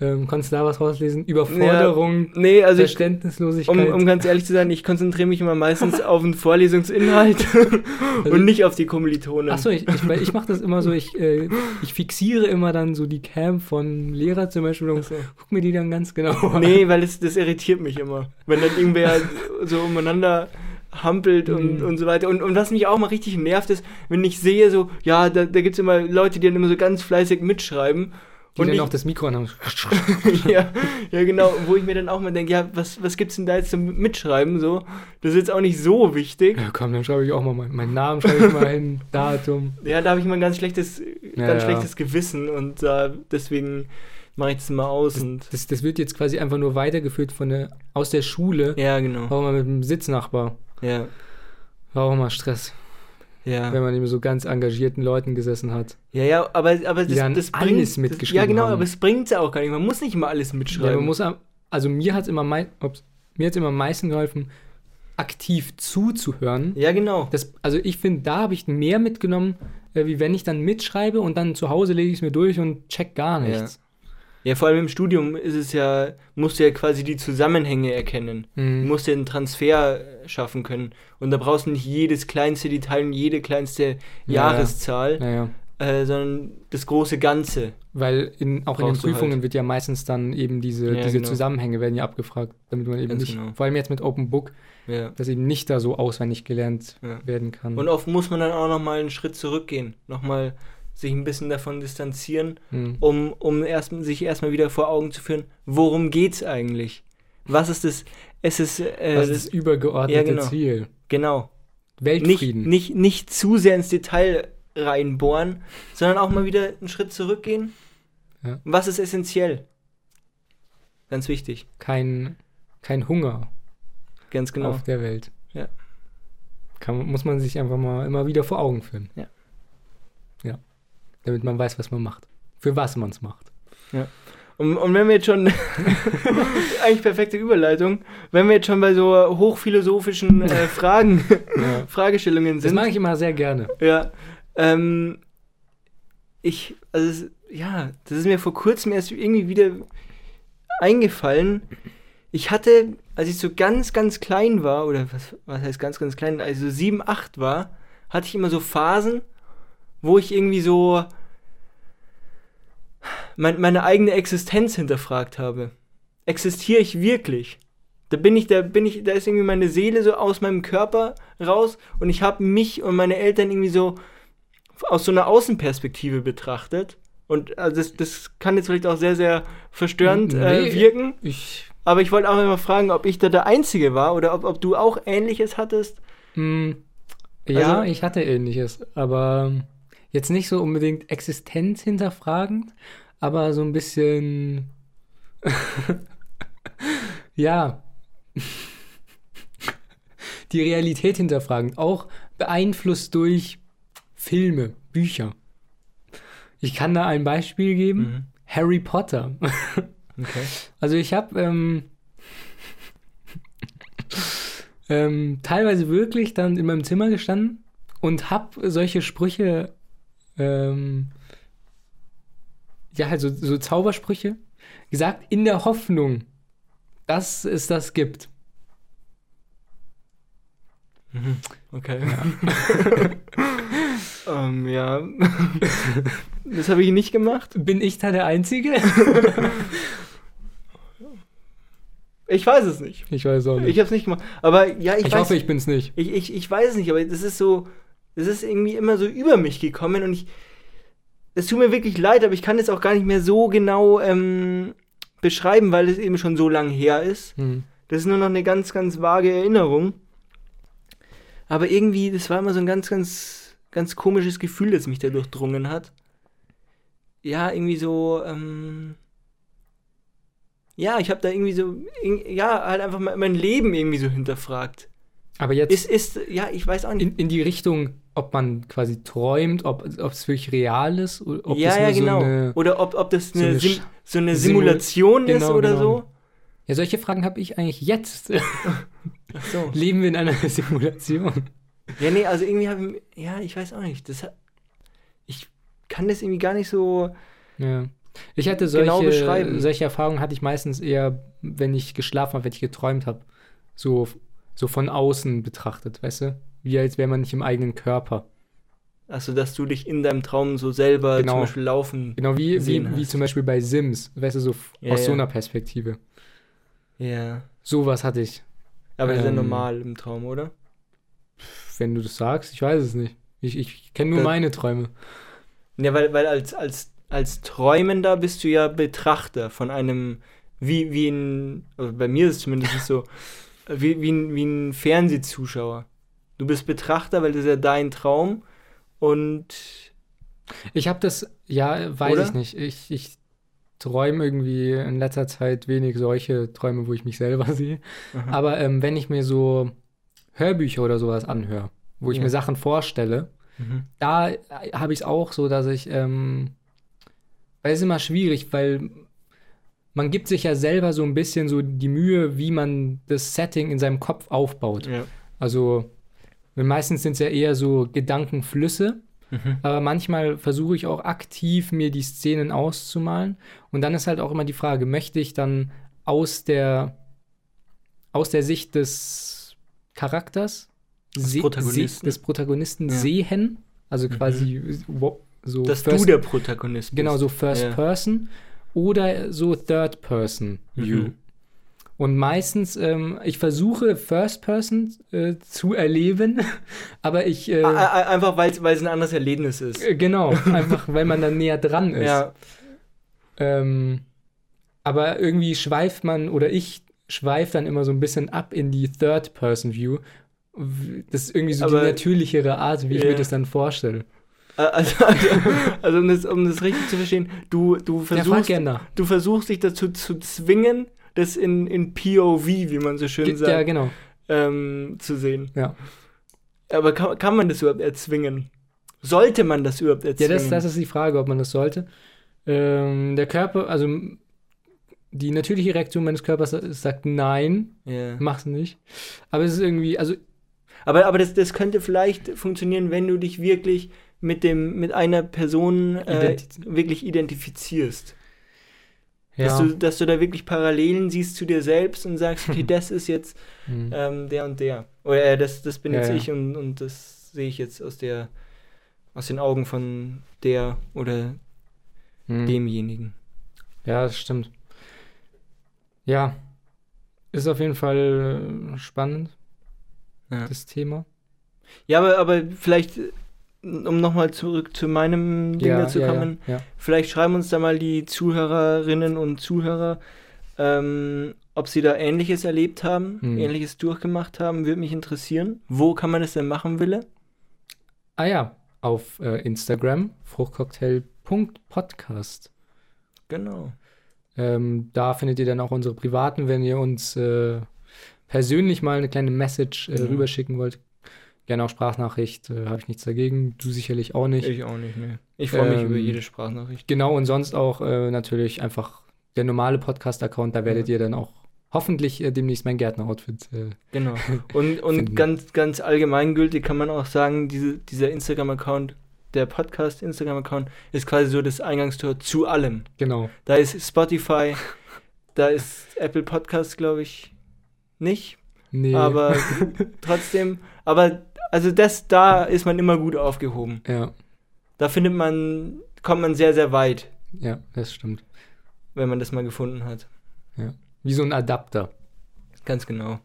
ähm, konntest du da was rauslesen? Überforderung, Nee, also ich, Verständnislosigkeit. um, um ganz ehrlich zu sein, ich konzentriere mich immer meistens auf den Vorlesungsinhalt und nicht auf die Kommilitonen. Achso, ich, ich, ich mache das immer so, ich, äh, ich fixiere immer dann so die Cam von Lehrer zum Beispiel und so. guck mir die dann ganz genau an. Nee, weil das, das irritiert mich immer. Wenn dann irgendwer so umeinander hampelt und, Mhm. und so weiter. Und, und was mich auch mal richtig nervt, ist, wenn ich sehe, so, ja, da, da gibt es immer Leute, die dann immer so ganz fleißig mitschreiben. Und dann ich, auch das Mikro anhaben. ja, ja, genau, wo ich mir dann auch mal denke, ja, was, was gibt's denn da jetzt zum Mitschreiben? So, das ist jetzt auch nicht so wichtig. Ja, komm, dann schreibe ich auch mal meinen, meinen Namen, schreibe ich mal hin, Datum. Ja, da habe ich mal ein ganz schlechtes, Ja, ganz ja. schlechtes Gewissen und äh, deswegen mache ich das mal aus und. Das, das wird jetzt quasi einfach nur weitergeführt von der, aus der Schule. Ja, genau. Auch mal mit dem Sitznachbar. Ja, War auch mal Stress, ja. wenn man eben so ganz engagierten Leuten gesessen hat. Ja, ja, aber, aber das, dann das alles bringt, das, mitgeschrieben Ja, genau, haben. aber es bringt ja auch gar nicht. Man muss nicht immer alles Ja, mitschreiben. man muss, also mir hat es immer, mei ups, mir hat's immer am meisten geholfen, aktiv zuzuhören. ja, genau. Das, also ich finde, da habe ich mehr mitgenommen, äh, wie wenn ich dann mitschreibe und dann zu Hause lege ich es mir durch und check gar nichts. Ja, vor allem im Studium ist es ja, musst du ja quasi die Zusammenhänge erkennen. Du Mhm. musst ja einen Transfer äh, schaffen können. Und da brauchst du nicht jedes kleinste Detail und jede kleinste Ja, Jahreszahl, Naja, Äh, sondern das große Ganze. weil in, auch in den du Prüfungen halt. wird ja meistens dann eben diese, Ja, diese genau. Zusammenhänge werden ja abgefragt, damit man eben Ganz nicht, genau. vor allem jetzt mit Open Book, Ja. dass eben nicht da so auswendig gelernt Ja. werden kann. Und oft muss man dann auch nochmal einen Schritt zurückgehen. Nochmal sich ein bisschen davon distanzieren, Mhm. um, um erst, sich erstmal wieder vor Augen zu führen, worum geht's eigentlich? Was ist das? Es ist, äh, das, ist das übergeordnete ja, genau. Ziel. genau. Nicht, Weltfrieden. nicht, nicht zu sehr ins Detail reinbohren, sondern auch mal wieder einen Schritt zurückgehen. Ja. Was ist essentiell? Ganz wichtig. Kein, kein Hunger Ganz genau. auf der Welt. Ja. Kann, muss man sich einfach mal immer wieder vor Augen führen. Ja. Ja. Damit man weiß, was man macht. Für was man es macht. Und, und wenn wir jetzt schon, eigentlich perfekte Überleitung, wenn wir jetzt schon bei so hochphilosophischen äh, Fragen, Ja. Fragestellungen Das sind. mache ich immer sehr gerne. Ja, ähm, ich, also, es, ja, das ist mir vor kurzem erst irgendwie wieder eingefallen. Ich hatte, als ich so ganz, ganz klein war, oder was, was heißt ganz, ganz klein, als ich so 7, 8 war, hatte ich immer so Phasen, wo ich irgendwie so mein, meine eigene Existenz hinterfragt habe. Existiere ich wirklich? Da bin ich, da bin ich, da ist irgendwie meine Seele so aus meinem Körper raus und ich habe mich und meine Eltern irgendwie so aus so einer Außenperspektive betrachtet. Und also das, das kann jetzt vielleicht auch sehr, sehr verstörend äh, Nee. wirken. Ich, Aber ich wollte auch immer fragen, ob ich da der Einzige war oder ob, ob du auch Ähnliches hattest. mh, ja, Also- ich hatte ähnliches, aber Jetzt nicht so unbedingt Existenz hinterfragend, aber so ein bisschen. ja. Die Realität hinterfragend. Auch beeinflusst durch Filme, Bücher. Ich kann da ein Beispiel geben. Mhm. Harry Potter. Okay. Also ich habe ähm, ähm, teilweise wirklich dann in meinem Zimmer gestanden und habe solche Sprüche, ähm, ja, halt so, so Zaubersprüche gesagt, in der Hoffnung, dass es das gibt. Okay. ähm, ja. das habe ich nicht gemacht. Bin ich da der Einzige? Ich weiß es nicht. Ich weiß auch nicht. Ich habe es nicht gemacht. Aber ja, ich, Ich, weiß, hoffe, ich bin's nicht. ich, ich, ich weiß es nicht, aber das ist so, das ist irgendwie immer so über mich gekommen und ich, es tut mir wirklich leid, aber ich kann es auch gar nicht mehr so genau ähm, beschreiben, weil es eben schon so lang her ist. Hm. Das ist nur noch eine ganz, ganz vage Erinnerung. Aber irgendwie, das war immer so ein ganz, ganz, ganz komisches Gefühl, das mich da durchdrungen hat. Ja, irgendwie so, ähm, ja, ich habe da irgendwie so, ja, halt einfach mal mein Leben irgendwie so hinterfragt. Aber jetzt Ist, ist, ja, ich weiß auch nicht. in, in die Richtung, ob man quasi träumt, ob es wirklich real ist, oder ob ja, das ja, genau. so eine. oder ob, ob das so eine, eine Sim, so eine Simul- Simulation ist Genau, oder genau. so. Ja, solche Fragen habe ich eigentlich jetzt. Ach so. Leben wir in einer Simulation? Ja, nee, also irgendwie habe ich, ja, ich weiß auch nicht. Das ich kann das irgendwie gar nicht so, Ja. Ich hatte solche, Genau beschreiben. solche Erfahrungen hatte ich meistens eher, wenn ich geschlafen habe, wenn ich geträumt habe. So, so von außen betrachtet, weißt du? Wie als wäre man nicht im eigenen Körper. also dass du dich in deinem Traum so selber Genau. zum Beispiel laufen. Genau wie, wie, Gesehen wie hast. zum Beispiel bei Sims, weißt du, so Ja, aus so ja. einer Perspektive. Ja. Sowas hatte ich. Aber das ist ja Ähm, normal im Traum, oder? Wenn du das sagst, ich weiß es nicht. Ich, ich kenne nur Das- meine Träume. Ja, weil, weil als, als, als Träumender bist du ja Betrachter von einem, wie, wie ein, also bei mir ist es zumindest so, wie, wie, ein, wie ein Fernsehzuschauer. Du bist Betrachter, weil das ist ja dein Traum und Ich habe das, ja, weiß Oder? ich nicht. Ich, ich träume irgendwie in letzter Zeit wenig solche Träume, wo ich mich selber sehe. Aha. Aber ähm, wenn ich mir so Hörbücher oder sowas anhöre, wo ich Ja. mir Sachen vorstelle, Mhm. da habe ich es auch so, dass ich, ähm, weil es ist immer schwierig, weil man gibt sich ja selber so ein bisschen so die Mühe, wie man das Setting in seinem Kopf aufbaut. Ja. Also meistens sind es ja eher so Gedankenflüsse, Mhm. aber manchmal versuche ich auch aktiv mir die Szenen auszumalen. Und dann ist halt auch immer die Frage, möchte ich dann aus der, aus der Sicht des Charakters, se- Protagonisten. se- des Protagonisten Ja. sehen, also Mhm. quasi wo- so Dass First- du der Protagonist bist. genau so First Ja. Person oder so Third Person View. Mhm. Und meistens, ähm, ich versuche First Person äh, zu erleben, aber ich äh, Einfach weil es ein anderes Erlebnis ist. äh, genau, einfach weil man dann näher dran ist. Ja, Ähm, aber irgendwie schweift man oder ich schweife dann immer so ein bisschen ab in die Third-Person-View. W- Das ist irgendwie so Aber- die natürlichere Art, wie ich Ja. mir das dann vorstelle. Äh, also, also, also um, das, um das richtig zu verstehen, du, du Ja, versuchst, du versuchst dich dazu zu zwingen, das in, in POV, wie man so schön sagt, Ja, genau. ähm, zu sehen. Ja, Aber kann, kann man das überhaupt erzwingen? Sollte man das überhaupt ja erzwingen? das, das ist die Frage, ob man das sollte. Ähm, der Körper, also die natürliche Reaktion meines Körpers sagt nein, ja. mach's nicht. Aber es ist irgendwie, also Aber, aber das, das könnte vielleicht funktionieren, wenn du dich wirklich mit, dem, mit einer Person äh, Identiz- wirklich identifizierst. ja. Dass, du, dass du da wirklich Parallelen siehst zu dir selbst und sagst, okay, das ist jetzt hm. ähm, der und der. Oder äh, das, das bin Ja, jetzt ja. ich und, und das sehe ich jetzt aus der aus den Augen von der oder Hm. demjenigen. Ja, das stimmt. Ja, ist auf jeden Fall äh, spannend, Ja, das Thema. ja aber, aber vielleicht, äh, um nochmal zurück zu meinem Ding ja, ja, kommen, Ja, ja. vielleicht schreiben uns da mal die Zuhörerinnen und Zuhörer, ähm, ob sie da Ähnliches erlebt haben, Hm. Ähnliches durchgemacht haben, würde mich interessieren. Wo kann man das denn machen, Wille? Ah ja, auf äh, Instagram, fruchtcocktail.podcast. Genau. Ähm, da findet ihr dann auch unsere privaten, wenn ihr uns äh, persönlich mal eine kleine Message äh, Mhm. rüberschicken wollt. Gerne auch Sprachnachricht, äh, habe ich nichts dagegen. Du sicherlich auch nicht. Ich auch nicht, ne. Ich freue mich Ähm, über jede Sprachnachricht. Genau, und sonst auch äh, natürlich einfach der normale Podcast-Account. Da werdet Ja. ihr dann auch hoffentlich äh, demnächst mein Gärtner-Outfit. Äh, Genau. Und, und Finden. ganz, ganz allgemeingültig kann man auch sagen, diese, dieser Instagram-Account, der Podcast-Instagram-Account, ist quasi so das Eingangstor zu allem. genau. Da ist Spotify, da ist Apple Podcast, glaube ich, nicht. Nee. Aber trotzdem, aber also das, da ist man immer gut aufgehoben. Ja, Da findet man, kommt man sehr, sehr weit, ja, das stimmt. wenn man das mal gefunden hat. Wie so ein Adapter. Ganz genau.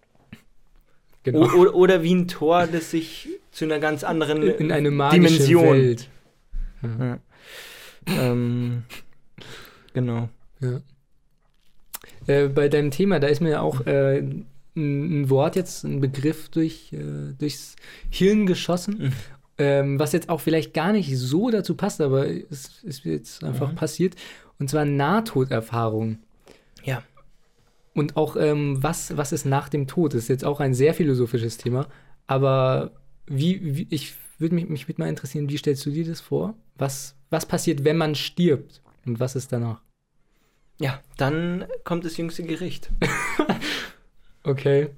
Genau. O oder, wie ein Tor, das sich zu einer ganz anderen in, in eine magische Dimension. Welt. Ja. ähm, genau. Ja. Äh, bei deinem Thema, da ist mir auch äh, ein, ein Wort jetzt, ein Begriff durch, äh, durchs Hirn geschossen, Mhm. ähm, was jetzt auch vielleicht gar nicht so dazu passt, aber es ist jetzt einfach Mhm. passiert. Und zwar Nahtoderfahrung. Ja. Und auch, ähm, was, was ist nach dem Tod? Das ist jetzt auch ein sehr philosophisches Thema. Aber wie, wie ich würde mich, mich würde mal interessieren, wie stellst du dir das vor? Was, was passiert, wenn man stirbt? Und was ist danach? Ja, dann kommt das jüngste Gericht. Okay.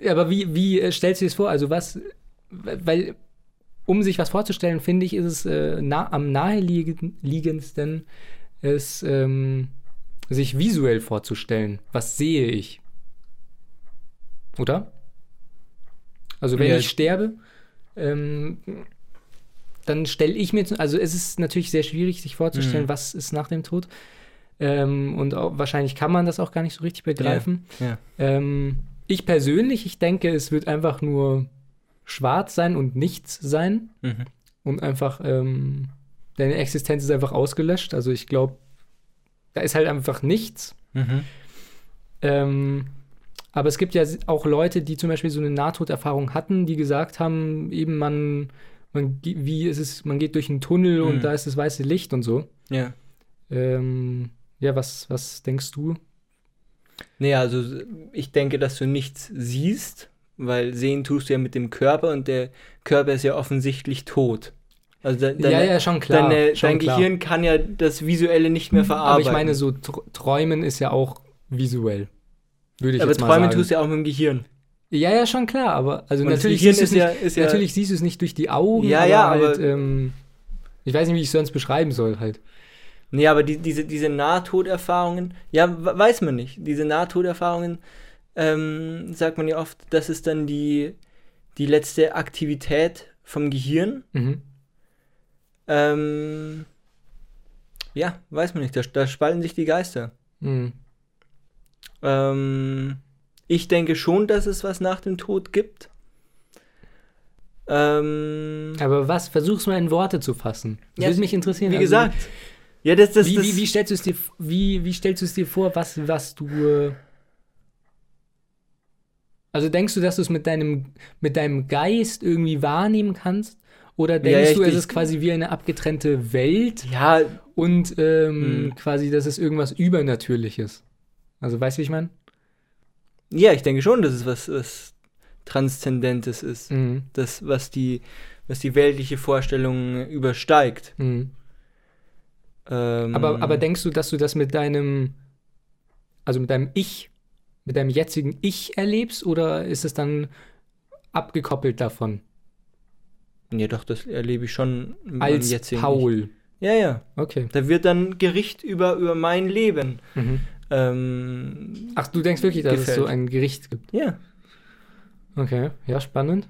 Ja, aber wie, wie äh, stellst du dir das vor? Also was, weil, um sich was vorzustellen, finde ich, ist es äh, nah, am naheliegendsten, es ähm, sich visuell vorzustellen. Was sehe ich? Oder? Also wenn Ja. ich sterbe, ähm, dann stelle ich mir, zu- also es ist natürlich sehr schwierig, sich vorzustellen, Mhm. was ist nach dem Tod. Ähm, und auch, wahrscheinlich kann man das auch gar nicht so richtig begreifen. Ja. Ähm, ich persönlich, ich denke, es wird einfach nur schwarz sein und nichts sein. Mhm. Und einfach, ähm, deine Existenz ist einfach ausgelöscht. Also ich glaube, da ist halt einfach nichts. Mhm. Ähm, aber es gibt ja auch Leute, die zum Beispiel so eine Nahtoderfahrung hatten, die gesagt haben, eben man, man wie ist es, man geht durch einen Tunnel Mhm. und da ist das weiße Licht und so. Ja. Ähm, ja, was, was denkst du? Nee, also ich denke, dass du nichts siehst, weil sehen tust du ja mit dem Körper und der Körper ist ja offensichtlich tot. Also de deine, ja, ja, schon klar. deine, schon dein klar. Gehirn kann ja das Visuelle nicht mehr Aber verarbeiten. ich meine, so tr Träumen ist ja auch visuell. Würde ich aber jetzt mal Träumen sagen. tust du ja auch mit dem Gehirn. Ja, ja, schon klar, aber also Und natürlich siehst du es ja- nicht, ja- natürlich siehst du es nicht durch die Augen, Ja, aber ja, halt, aber- ähm, ich weiß nicht, wie ich es sonst beschreiben soll halt. Nee, aber die, diese, diese Nahtoderfahrungen, ja, we- weiß man nicht. Diese Nahtoderfahrungen, ähm, sagt man ja oft, das ist dann die, die letzte Aktivität vom Gehirn. Mhm. Ähm, ja, weiß man nicht. Da, da spalten sich die Geister. Mhm. Ähm, ich denke schon, dass es was nach dem Tod gibt. Ähm, Aber was? Versuch's mal in Worte zu fassen. Das Ja, würde mich interessieren. wie also, gesagt. Ja, das, das, wie, das, wie, wie stellst du es dir, wie, wie stellst du es dir vor, was, was du. äh, Also denkst du, dass du es mit deinem, mit deinem Geist irgendwie wahrnehmen kannst? Oder denkst Ja, du, ich- es ist quasi wie eine abgetrennte Welt ja, und ähm, Hm. quasi, dass es irgendwas Übernatürliches? Also weißt du, wie ich meine? ja, ich denke schon, dass es was, was Transzendentes ist. Mhm. Das, was die, was die weltliche Vorstellung übersteigt. Mhm. Ähm, Aber, aber denkst du, dass du das mit deinem, also mit deinem Ich, mit deinem jetzigen Ich erlebst oder ist es dann abgekoppelt davon? Ja, doch, das erlebe ich schon mit Als jetzigen Paul. Ich. Ja, ja. Okay. Da wird dann Gericht über, über mein Leben. Mhm. Ähm, Ach, du denkst wirklich, dass es Gefällt. so ein Gericht gibt? ja. Okay, ja, spannend.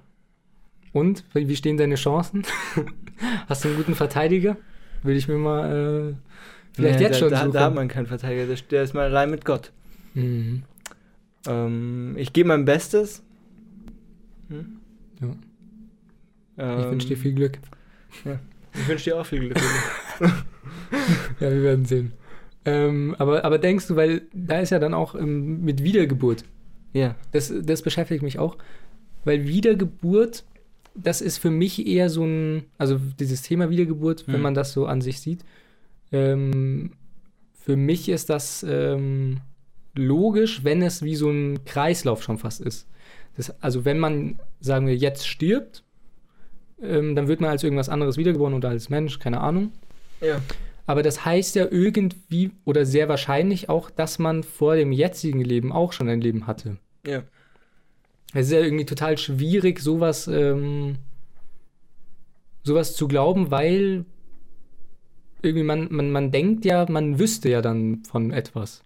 Und, wie stehen deine Chancen? Hast du einen guten Verteidiger? Würde ich mir mal äh, vielleicht Nee, jetzt da, schon da, suchen. da hat man keinen Verteidiger, der, der ist mal allein mit Gott. mhm. Ähm, ich gebe mein Bestes. Hm? Ja. Ähm, Ich wünsche dir viel Glück. Ich wünsche dir auch viel Glück. Ja, wir werden sehen. Ähm, aber, aber denkst du, weil da ist ja dann auch ähm, mit Wiedergeburt, ja. das, das beschäftigt mich auch, weil Wiedergeburt das ist für mich eher so ein, also dieses Thema Wiedergeburt, wenn Hm. man das so an sich sieht. Ähm, für mich ist das ähm, logisch, wenn es wie so ein Kreislauf schon fast ist. Das, also wenn man, sagen wir, jetzt stirbt, ähm, dann wird man als irgendwas anderes wiedergeboren oder als Mensch, keine Ahnung. Ja. Aber das heißt ja irgendwie oder sehr wahrscheinlich auch, dass man vor dem jetzigen Leben auch schon ein Leben hatte. Ja. Es ist ja irgendwie total schwierig, sowas, ähm, sowas zu glauben, weil irgendwie man, man, man denkt ja, man wüsste ja dann von etwas,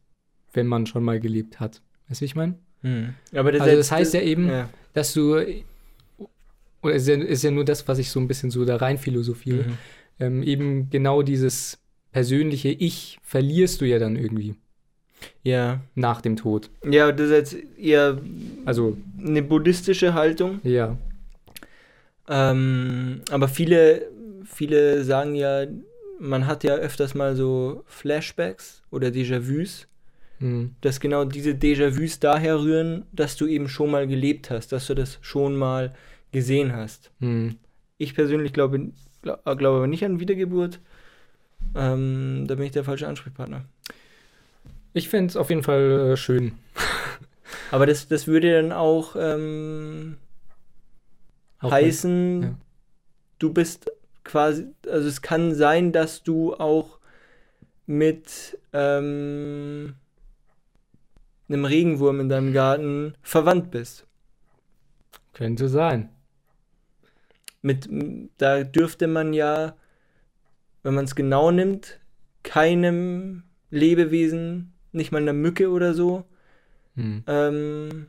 wenn man schon mal gelebt hat. Weißt du, wie ich meine? Hm. Aber das, Also das heißt ja eben, Ja. dass du, oder ist ja, ist ja nur das, was ich so ein bisschen so da rein philosophiere, Mhm. ähm, eben genau dieses persönliche Ich verlierst du ja dann irgendwie ja. nach dem Tod. Ja, das ist jetzt eher Also, eine buddhistische Haltung. ja. Ähm, aber viele, viele sagen ja, man hat ja öfters mal so Flashbacks oder Déjà-vus, Hm. dass genau diese Déjà-vus daher rühren, dass du eben schon mal gelebt hast, dass du das schon mal gesehen hast. Hm. Ich persönlich glaube, glaub, glaube aber nicht an Wiedergeburt. Ähm, da bin ich der falsche Ansprechpartner. Ich finde es auf jeden Fall äh, schön. Aber das, das würde dann auch ähm, Auch heißen, ja. du bist quasi, also es kann sein, dass du auch mit ähm, einem Regenwurm in deinem Garten verwandt bist. Könnte sein. Mit, da dürfte man ja, wenn man es genau nimmt, keinem Lebewesen, nicht mal einer Mücke oder so, Hm. ähm,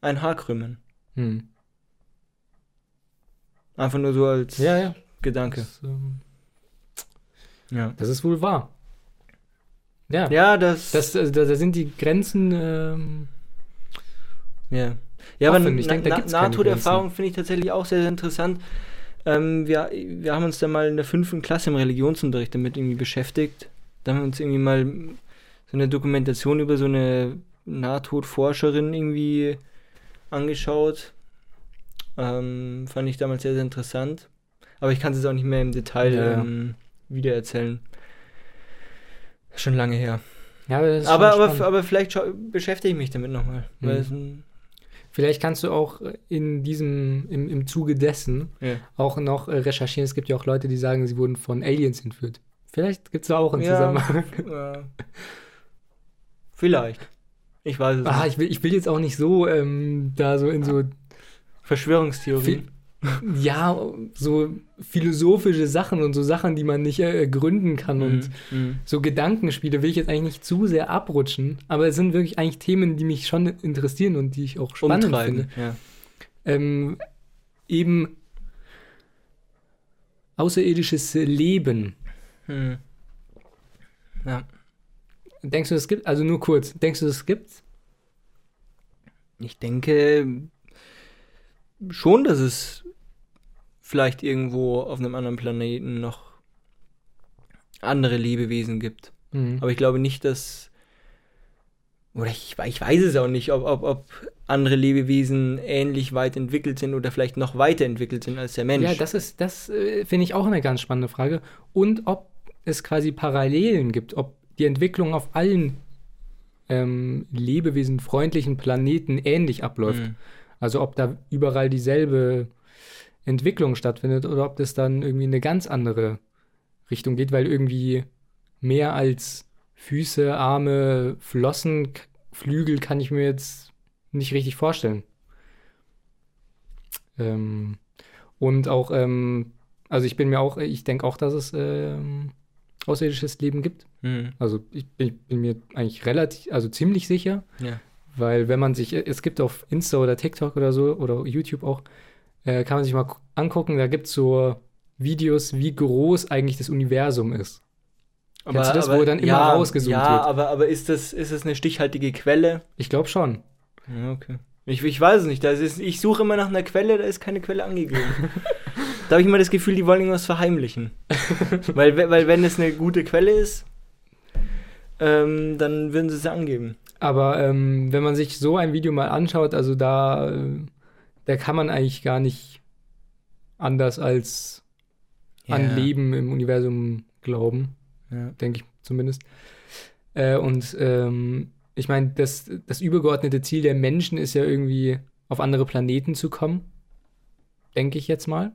ein Haar krümmen. Hm. Einfach nur so als Ja, ja. Gedanke. Das, ähm, Ja. das ist wohl wahr. Ja. Ja, das. Das, also, da, da sind die Grenzen. Ähm, Ja, ja aber Offen. Ich Na- denk, da Na- gibt's Nahtoderfahrung finde ich tatsächlich auch sehr, sehr interessant. Ähm, wir, wir haben uns da mal in der fünften Klasse im Religionsunterricht damit irgendwie beschäftigt. Da haben wir uns irgendwie mal so eine Dokumentation über so eine Nahtodforscherin irgendwie angeschaut. Ähm, fand ich damals sehr, sehr interessant. Aber ich kann es jetzt auch nicht mehr im Detail Ja, ähm, wiedererzählen. Schon lange her. ja, Aber, aber, spannend. aber vielleicht beschäftige ich mich damit nochmal. Mhm. Vielleicht kannst du auch in diesem, im, im Zuge dessen ja. auch noch äh, recherchieren. Es gibt ja auch Leute, die sagen, sie wurden von Aliens entführt. Vielleicht gibt es da auch einen Ja. Zusammenhang. Ja. Vielleicht. Ich weiß es Ah, nicht. ich will, ich will jetzt auch nicht so ähm, da so in so, Verschwörungstheorien. ja, so philosophische Sachen und so Sachen, die man nicht äh, gründen kann und Mhm. so Gedankenspiele will ich jetzt eigentlich nicht zu sehr abrutschen, aber es sind wirklich eigentlich Themen, die mich schon interessieren und die ich auch spannend Umtreiben. finde. Ja. Ähm, eben außerirdisches Leben. Mhm. ja. Denkst du, es gibt, also nur kurz, denkst du, es gibt? Ich denke schon, dass es vielleicht irgendwo auf einem anderen Planeten noch andere Lebewesen gibt. Hm. Aber ich glaube nicht, dass. Oder ich, ich weiß es auch nicht, ob, ob, ob andere Lebewesen ähnlich weit entwickelt sind oder vielleicht noch weiterentwickelt sind als der Mensch. Ja, das ist, das äh, finde ich auch eine ganz spannende Frage. Und ob es quasi Parallelen gibt, ob die Entwicklung auf allen ähm, lebewesenfreundlichen Planeten ähnlich abläuft. Mhm. Also ob da überall dieselbe Entwicklung stattfindet oder ob das dann irgendwie in eine ganz andere Richtung geht, weil irgendwie mehr als Füße, Arme, Flossen, Flügel kann ich mir jetzt nicht richtig vorstellen. Ähm, und auch, ähm, also ich bin mir auch, ich denke auch, dass es ähm, außerirdisches Leben gibt. Mhm. Also ich bin, bin mir eigentlich relativ, also ziemlich sicher. Ja. Weil wenn man sich, es gibt auf Insta oder TikTok oder so oder YouTube auch, äh, kann man sich mal gu- angucken, da gibt es so Videos, wie groß eigentlich das Universum ist. Kennst du das, wo dann immer ja, rausgezoomt ja, wird? aber, aber ist, das, ist das eine stichhaltige Quelle? Ich glaube schon. Ja, okay. Ich, ich weiß es nicht. Das ist, ich suche immer nach einer Quelle, da ist keine Quelle angegeben. da habe ich immer das Gefühl, die wollen irgendwas verheimlichen. weil, we- weil wenn es eine gute Quelle ist, ähm, dann würden sie es ja angeben. Aber ähm, wenn man sich so ein Video mal anschaut, also da, äh, da kann man eigentlich gar nicht anders als an Leben im Universum glauben, Ja. denke ich zumindest. Äh, und ähm, ich meine, das, das übergeordnete Ziel der Menschen ist ja irgendwie auf andere Planeten zu kommen, denke ich jetzt mal,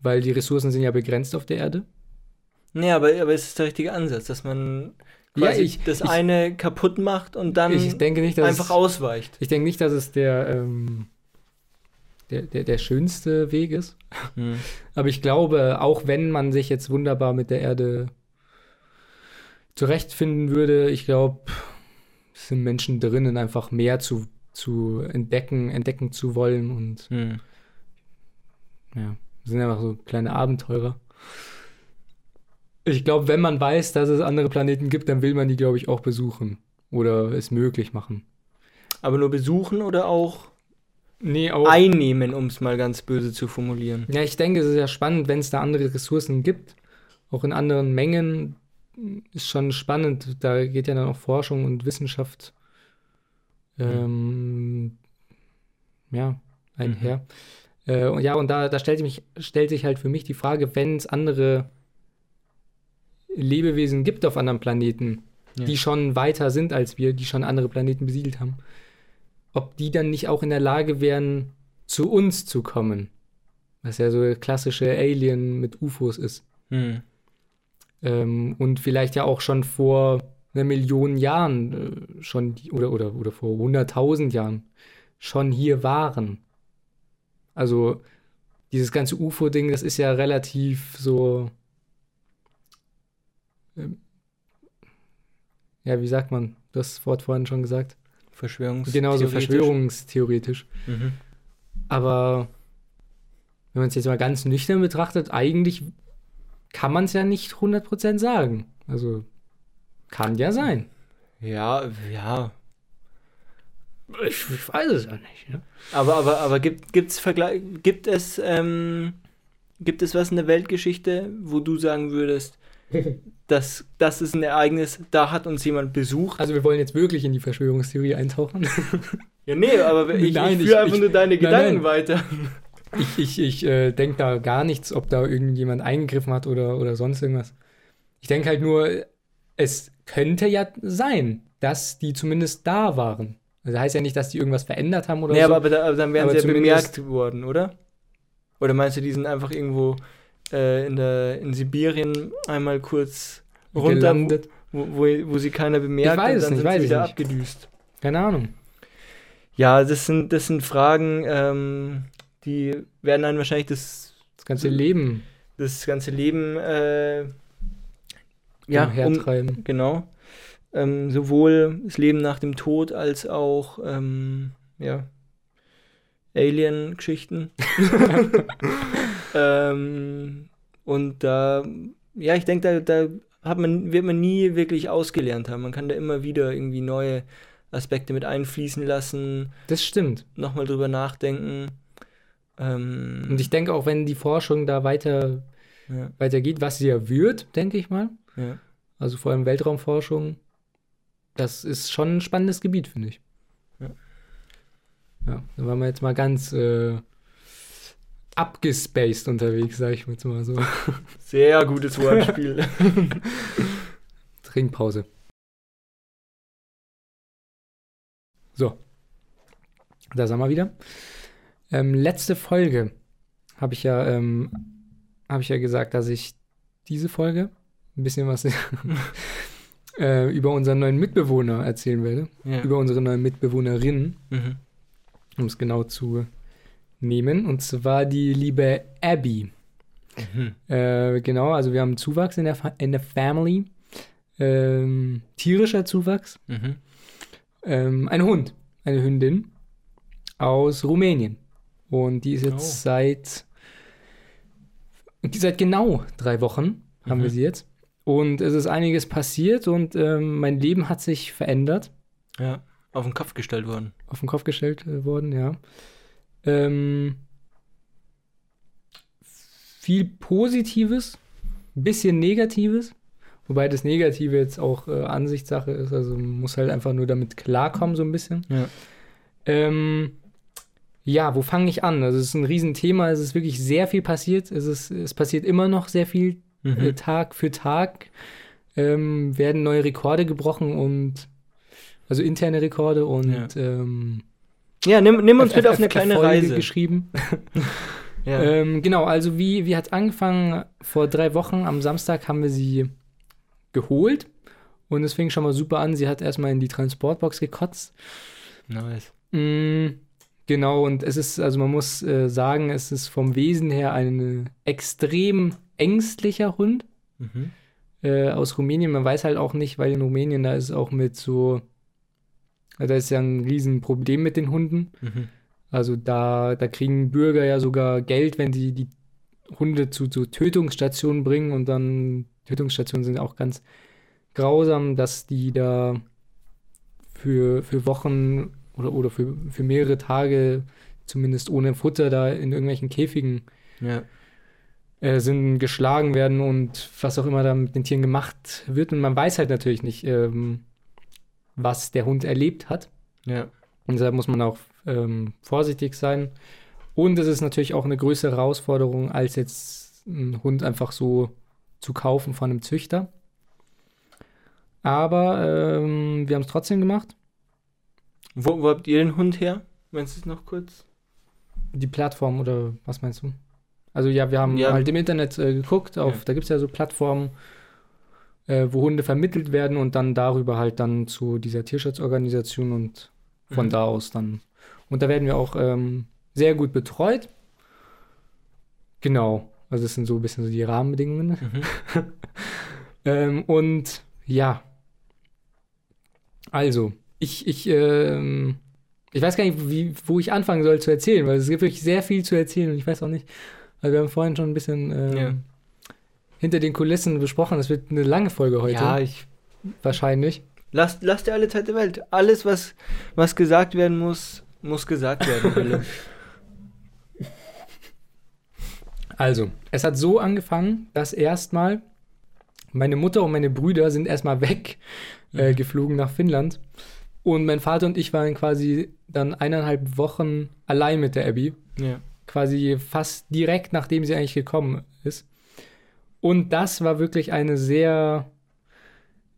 weil die Ressourcen sind ja begrenzt auf der Erde. Nee, aber, aber es ist der richtige Ansatz, dass man Ja, quasi ich- das ich- eine kaputt macht und dann nicht, einfach es, ausweicht. ich denke nicht, dass es der, ähm, der, der, der schönste Weg ist. Aber ich glaube, auch wenn man sich jetzt wunderbar mit der Erde zurechtfinden würde, ich glaube, es sind Menschen drinnen, einfach mehr zu, zu entdecken, entdecken zu wollen und Hm. ja, sind einfach so kleine Abenteurer. Ich glaube, wenn man weiß, dass es andere Planeten gibt, dann will man die, glaube ich, auch besuchen oder es möglich machen. Aber nur besuchen oder auch Nee, auch. einnehmen, um es mal ganz böse zu formulieren. Ja, ich denke, es ist ja spannend, wenn es da andere Ressourcen gibt, auch in anderen Mengen, ist schon spannend. Da geht ja dann auch Forschung und Wissenschaft ähm, ja, einher. Äh, und ja, und da, da stellt, mich, stellt sich halt für mich die Frage, wenn es andere Lebewesen gibt auf anderen Planeten, Ja. die schon weiter sind als wir, die schon andere Planeten besiedelt haben, ob die dann nicht auch in der Lage wären, zu uns zu kommen. Was ja so klassische Alien mit UFOs ist. Hm. Ähm, und vielleicht ja auch schon vor einer Million Jahren äh, schon die, oder, oder, oder vor 100.000 Jahren schon hier waren. Also dieses ganze UFO-Ding, das ist ja relativ so, ähm, ja, wie sagt man das Wort vorhin schon gesagt? Verschwörungs Genau, so theoretisch. verschwörungstheoretisch. Mhm. Aber wenn man es jetzt mal ganz nüchtern betrachtet, eigentlich kann man es ja nicht 100% sagen. Also kann ja sein. Ja, ja. Ich, ich weiß es ja nicht. Ne? Aber, aber, aber gibt, gibt's Vergleich, gibt es, ähm, gibt es was in der Weltgeschichte, wo du sagen würdest, dass das ist ein Ereignis, da hat uns jemand besucht? Also wir wollen jetzt wirklich in die Verschwörungstheorie eintauchen. Ja, nee, aber ich, Nein, ich ich- führe einfach ich- nur deine nein, Gedanken nein. weiter. Ich, ich, ich äh, denke da gar nichts, ob da irgendjemand eingegriffen hat oder, oder sonst irgendwas. Ich denke halt nur, es könnte ja sein, dass die zumindest da waren. Also heißt ja nicht, dass die irgendwas verändert haben oder Nee, so. aber, aber, aber dann wären Aber sie ja bemerkt worden, oder? Oder meinst du, die sind einfach irgendwo äh, in, der, in Sibirien einmal kurz runter, wo, wo, wo sie keiner bemerkt Ich weiß und dann nicht, sind weiß sie wieder nicht. abgedüst? Keine Ahnung. Ja, das sind, das sind Fragen, ähm, die werden dann wahrscheinlich das, Das ganze Leben das ganze Leben äh, ja, um, umhertreiben. genau. Ähm, sowohl das Leben nach dem Tod als auch ähm, ja, Alien-Geschichten. ähm, und da, ja, ich denke, da, da hat man, wird man nie wirklich ausgelernt haben. Man kann da immer wieder irgendwie neue Aspekte mit einfließen lassen, Das stimmt. nochmal drüber nachdenken. Ähm, Und ich denke auch, wenn die Forschung da weiter ja, weitergeht, was sie ja wird, denke ich mal, ja. also vor allem Weltraumforschung, das ist schon ein spannendes Gebiet, finde ich. Ja. Ja, da waren wir jetzt mal ganz äh, abgespaced unterwegs, sage ich jetzt mal so. Sehr gutes Wortspiel. Trinkpause. So. Da sind wir wieder. Ähm, letzte Folge habe ich ja, ähm, habe ich ja gesagt, dass ich diese Folge ein bisschen was äh, über unseren neuen Mitbewohner erzählen werde. ja. Über unsere neue Mitbewohnerin, mhm. um es genau zu nehmen. Und zwar die liebe Abby. Mhm. Äh, genau, also wir haben Zuwachs in der, Fa in der Family. Ähm, tierischer Zuwachs. Mhm. Ähm, ein Hund, eine Hündin aus Rumänien. Und die ist jetzt Oh. seit, seit genau drei Wochen haben Mhm. wir sie jetzt. Und es ist einiges passiert und ähm, mein Leben hat sich verändert, Ja, auf den Kopf gestellt worden. auf den Kopf gestellt äh, worden, ja. Ähm, viel Positives, ein bisschen Negatives, wobei das Negative jetzt auch äh, Ansichtssache ist, also man muss halt einfach nur damit klarkommen, so ein bisschen. Ja. Ähm, Ja, wo fange ich an? Also es ist ein Riesenthema, es ist wirklich sehr viel passiert. Es, ist, es passiert immer noch sehr viel Mhm. äh, Tag für Tag. Ähm, werden neue Rekorde gebrochen und also interne Rekorde und ähm, Ja, nimm, nimm uns mit F- auf eine F- kleine Erfolge Reise. geschrieben. Ja. Ähm, genau, also wie, wie hat angefangen? Vor drei Wochen am Samstag haben wir sie geholt und es fing schon mal super an. Sie hat erstmal in die Transportbox gekotzt. nice. Mm, genau, und es ist, also man muss äh, sagen, es ist vom Wesen her ein extrem ängstlicher Hund Mhm. äh, aus Rumänien. Man weiß halt auch nicht, weil in Rumänien da ist auch mit so, da ist ja ein Riesenproblem mit den Hunden. Mhm. Also da, da kriegen Bürger ja sogar Geld, wenn sie die Hunde zu, zu Tötungsstationen bringen und dann Tötungsstationen sind auch ganz grausam, dass die da für, für Wochen oder, oder für, für mehrere Tage zumindest ohne Futter da in irgendwelchen Käfigen Ja. Äh, sind, geschlagen werden und was auch immer da mit den Tieren gemacht wird. Und man weiß halt natürlich nicht, ähm, was der Hund erlebt hat. Ja. Und da muss man auch ähm, vorsichtig sein. Und es ist natürlich auch eine größere Herausforderung, als jetzt einen Hund einfach so zu kaufen von einem Züchter. Aber ähm, wir haben es trotzdem gemacht. Wo, wo habt ihr den Hund her? Meinst du es noch kurz? Die Plattform oder was meinst du? Also ja, wir haben Ja. halt im Internet äh, geguckt, auf, Ja. da gibt es ja so Plattformen, äh, wo Hunde vermittelt werden und dann darüber halt dann zu dieser Tierschutzorganisation und von Mhm. da aus dann. Und da werden wir auch ähm, sehr gut betreut. Genau. Also das sind so ein bisschen so die Rahmenbedingungen. Mhm. Ähm, und ja. Also, ich, ich, ähm, ich weiß gar nicht, wie, wo ich anfangen soll zu erzählen, weil es gibt wirklich sehr viel zu erzählen und ich weiß auch nicht. Also wir haben vorhin schon ein bisschen ähm, Ja. hinter den Kulissen besprochen. Das wird eine lange Folge heute. Ja, ich. Wahrscheinlich. Lasst, lasst dir alle Zeit der Welt. Alles, was, was gesagt werden muss, muss gesagt werden. Also, es hat so angefangen, dass erstmal meine Mutter und meine Brüder sind erstmal weg äh, Mhm. geflogen nach Finnland. Und mein Vater und ich waren quasi dann eineinhalb Wochen allein mit der Abby. ja. Quasi fast direkt nachdem sie eigentlich gekommen ist. Und das war wirklich eine sehr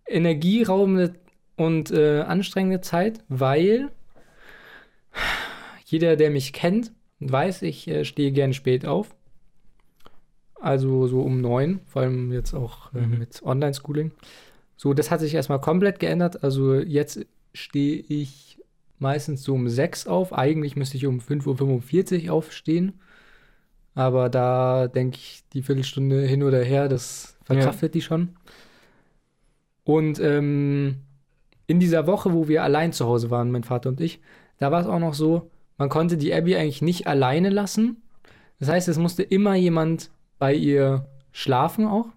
energieraubende und äh, anstrengende Zeit, weil jeder, der mich kennt, weiß, ich äh, stehe gern spät auf. Also so um neun, vor allem jetzt auch äh, Mhm. mit Online-Schooling. So, das hat sich erstmal komplett geändert. Also jetzt stehe ich meistens so um sechs auf. Eigentlich müsste ich um 5.45 Uhr aufstehen. Aber da denke ich, die Viertelstunde hin oder her, das verkraftet die schon. Und ähm, in dieser Woche, wo wir allein zu Hause waren, mein Vater und ich, da war es auch noch so, man konnte die Abby eigentlich nicht alleine lassen. Das heißt, es musste immer jemand bei ihr schlafen auch,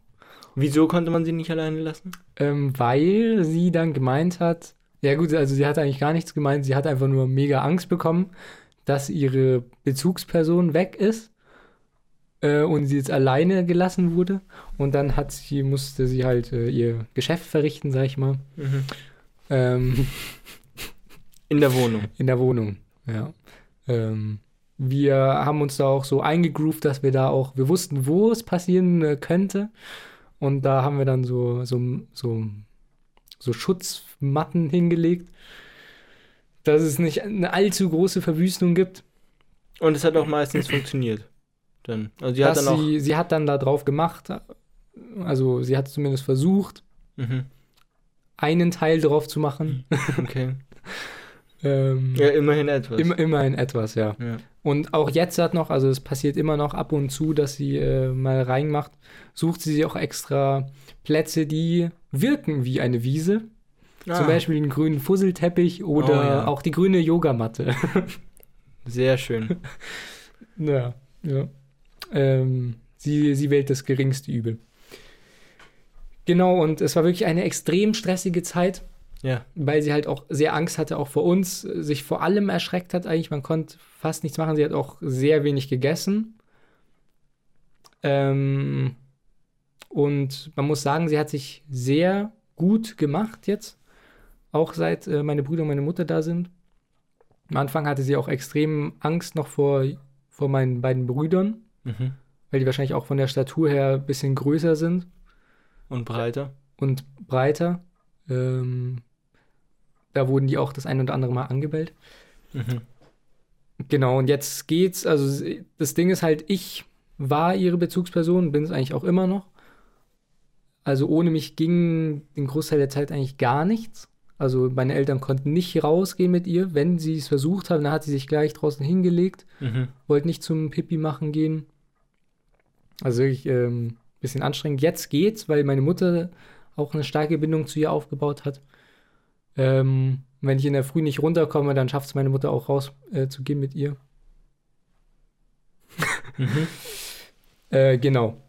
Wieso konnte man sie nicht alleine lassen? ähm, weil sie dann gemeint hat, ja gut, also sie hat eigentlich gar nichts gemeint, sie hat einfach nur mega Angst bekommen, dass ihre Bezugsperson weg ist äh, und sie jetzt alleine gelassen wurde. Und dann hat sie, musste sie halt äh, ihr Geschäft verrichten, sag ich mal. Mhm. Ähm, In der Wohnung. in der Wohnung, ja. Ähm, wir haben uns da auch so eingegroovt, dass wir da auch, wir wussten, wo es passieren äh, könnte. Und da haben wir dann so, so, so, so Schutzmatten hingelegt, dass es nicht eine allzu große Verwüstung gibt. Und es hat auch meistens funktioniert. Dann. Also sie hat dann auch. sie, sie hat dann da drauf gemacht, also sie hat zumindest versucht, Mhm. einen Teil drauf zu machen. Okay. ähm, Ja, immerhin etwas. Immer, immerhin etwas, ja. ja. Und auch jetzt hat noch, also es passiert immer noch ab und zu, dass sie äh, mal reinmacht, sucht sie sich auch extra Plätze, die wirken wie eine Wiese. Zum Ah, Beispiel den grünen Fusselteppich oder Oh, ja. auch die grüne Yogamatte. Sehr schön. ja, ja. Ähm, sie, sie wählt das geringste Übel. Genau, und es war wirklich eine extrem stressige Zeit. Ja. weil sie halt auch sehr Angst hatte, auch vor uns, sich vor allem erschreckt hat eigentlich. Man konnte fast nichts machen. Sie hat auch sehr wenig gegessen. Ähm, und man muss sagen, sie hat sich sehr gut gemacht jetzt, auch seit äh, meine Brüder und meine Mutter da sind. Am Anfang hatte sie auch extrem Angst noch vor, vor meinen beiden Brüdern, Mhm. weil die wahrscheinlich auch von der Statur her ein bisschen größer sind Und breiter. und breiter. Ähm, da wurden die auch das ein oder andere Mal angebellt. Mhm. Genau, und jetzt geht's. Also, das Ding ist halt, ich war ihre Bezugsperson, bin es eigentlich auch immer noch. Also, ohne mich ging den Großteil der Zeit eigentlich gar nichts. Also, meine Eltern konnten nicht rausgehen mit ihr. Wenn sie es versucht haben, dann hat sie sich gleich draußen hingelegt, Mhm. wollte nicht zum Pipi machen gehen. Also, wirklich ähm, bisschen anstrengend. Jetzt geht's, weil meine Mutter auch eine starke Bindung zu ihr aufgebaut hat. Ähm, wenn ich in der Früh nicht runterkomme, dann schafft es meine Mutter auch raus äh, zu gehen mit ihr. Mhm. Äh, genau.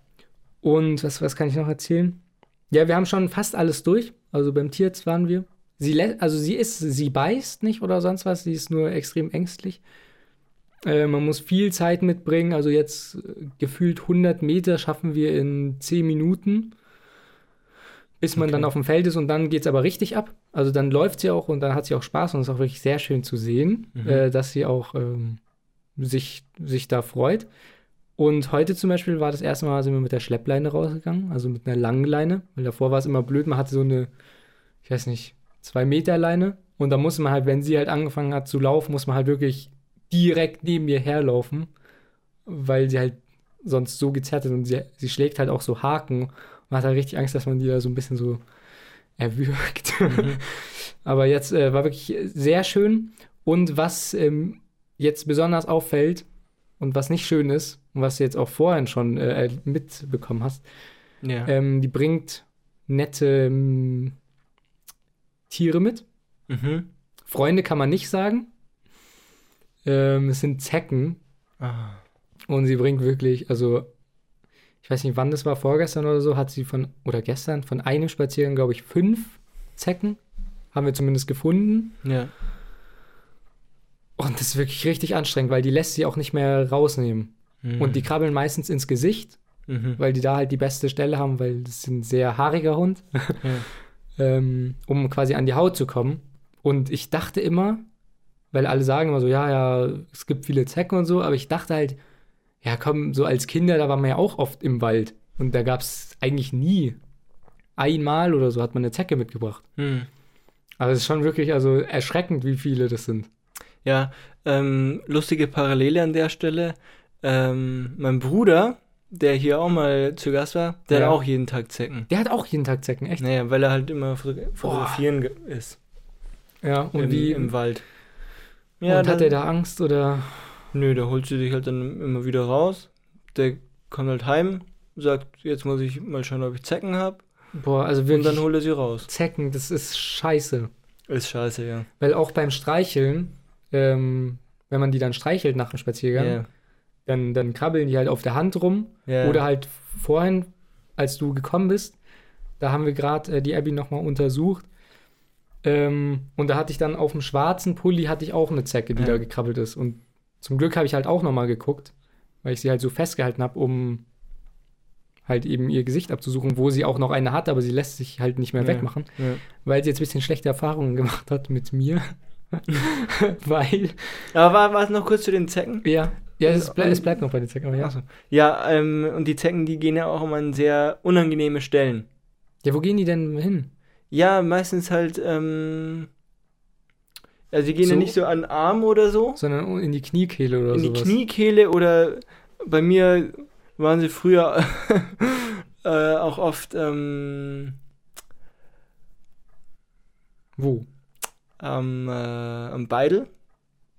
Und was, was kann ich noch erzählen? Ja, wir haben schon fast alles durch. Also beim Tierarzt waren wir. Sie also sie ist, sie beißt nicht oder sonst was, sie ist nur extrem ängstlich. Äh, man muss viel Zeit mitbringen. Also jetzt äh, gefühlt 100 Meter schaffen wir in 10 Minuten, bis man Okay. dann auf dem Feld ist und dann geht es aber richtig ab. Also dann läuft sie auch und dann hat sie auch Spaß und es ist auch wirklich sehr schön zu sehen, Mhm. äh, dass sie auch ähm, sich, sich da freut. Und heute zum Beispiel war das erste Mal, sind wir mit der Schleppleine rausgegangen, also mit einer langen Leine, weil davor war es immer blöd, man hatte so eine, ich weiß nicht, zwei Meter Leine und da musste man halt, wenn sie halt angefangen hat zu laufen, muss man halt wirklich direkt neben ihr herlaufen, weil sie halt sonst so gezerrt ist und sie, sie schlägt halt auch so Haken. Man hat halt richtig Angst, dass man die da so ein bisschen so erwürgt. Mhm. Aber jetzt äh, war wirklich sehr schön. Und was ähm, jetzt besonders auffällt und was nicht schön ist und was du jetzt auch vorhin schon äh, mitbekommen hast, Ja. ähm, die bringt nette ähm, Tiere mit. Mhm. Freunde kann man nicht sagen. Ähm, es sind Zecken Ah. und sie bringt wirklich, also ich weiß nicht, wann das war, vorgestern oder so, hat sie von, oder gestern, von einem Spaziergang, glaube ich, fünf Zecken, haben wir zumindest gefunden. Ja. Und das ist wirklich richtig anstrengend, weil die lässt sie auch nicht mehr rausnehmen. Mhm. Und die krabbeln meistens ins Gesicht, Mhm. weil die da halt die beste Stelle haben, weil das ist ein sehr haariger Hund, Ja. Ähm, um quasi an die Haut zu kommen. Und ich dachte immer, weil alle sagen immer so, ja, ja, es gibt viele Zecken und so, aber ich dachte halt, ja komm, so als Kinder, da waren wir ja auch oft im Wald. Und da gab es eigentlich nie einmal oder so hat man eine Zecke mitgebracht. Mhm. Aber es ist schon wirklich also erschreckend, wie viele das sind. Ja, ähm, lustige Parallele an der Stelle. Ähm, mein Bruder, der hier auch mal zu Gast war, der Ja. hat auch jeden Tag Zecken. Der hat auch jeden Tag Zecken, echt? Naja, weil er halt immer foto- fotografieren ge- ist. Ja, und im, wie Im Wald. und hat dann- er da Angst oder? Nö, der holt sie sich halt dann immer wieder raus. Der kommt halt heim, sagt, jetzt muss ich mal schauen, ob ich Zecken habe. Boah, also Und wirklich dann holt er sie raus. Zecken, das ist scheiße. Ist scheiße, ja. Weil auch beim Streicheln, ähm, wenn man die dann streichelt nach dem Spaziergang, Ja. Dann, dann krabbeln die halt auf der Hand rum. ja. Oder halt vorhin, als du gekommen bist, da haben wir gerade äh, die Abby nochmal untersucht. Ähm, und da hatte ich dann auf dem schwarzen Pulli hatte ich auch eine Zecke, die Ja. da gekrabbelt ist. Und zum Glück habe ich halt auch nochmal geguckt, weil ich sie halt so festgehalten habe, um halt eben ihr Gesicht abzusuchen, wo sie auch noch eine hat, aber sie lässt sich halt nicht mehr Ja. wegmachen, ja. weil sie jetzt ein bisschen schlechte Erfahrungen gemacht hat mit mir. weil, Aber war, war es noch kurz zu den Zecken? ja, ja es, ble es bleibt noch bei den Zecken, aber ja. So. Ja, ähm, und die Zecken, die gehen ja auch immer an sehr unangenehme Stellen. Ja, wo gehen die denn hin? Ja, meistens halt, ähm, also die gehen ja So? nicht so an den Arm oder so, Sondern in die Kniekehle oder in die sowas. Kniekehle oder bei mir waren sie früher äh, auch oft ähm, Wo? am, äh, am Beidel.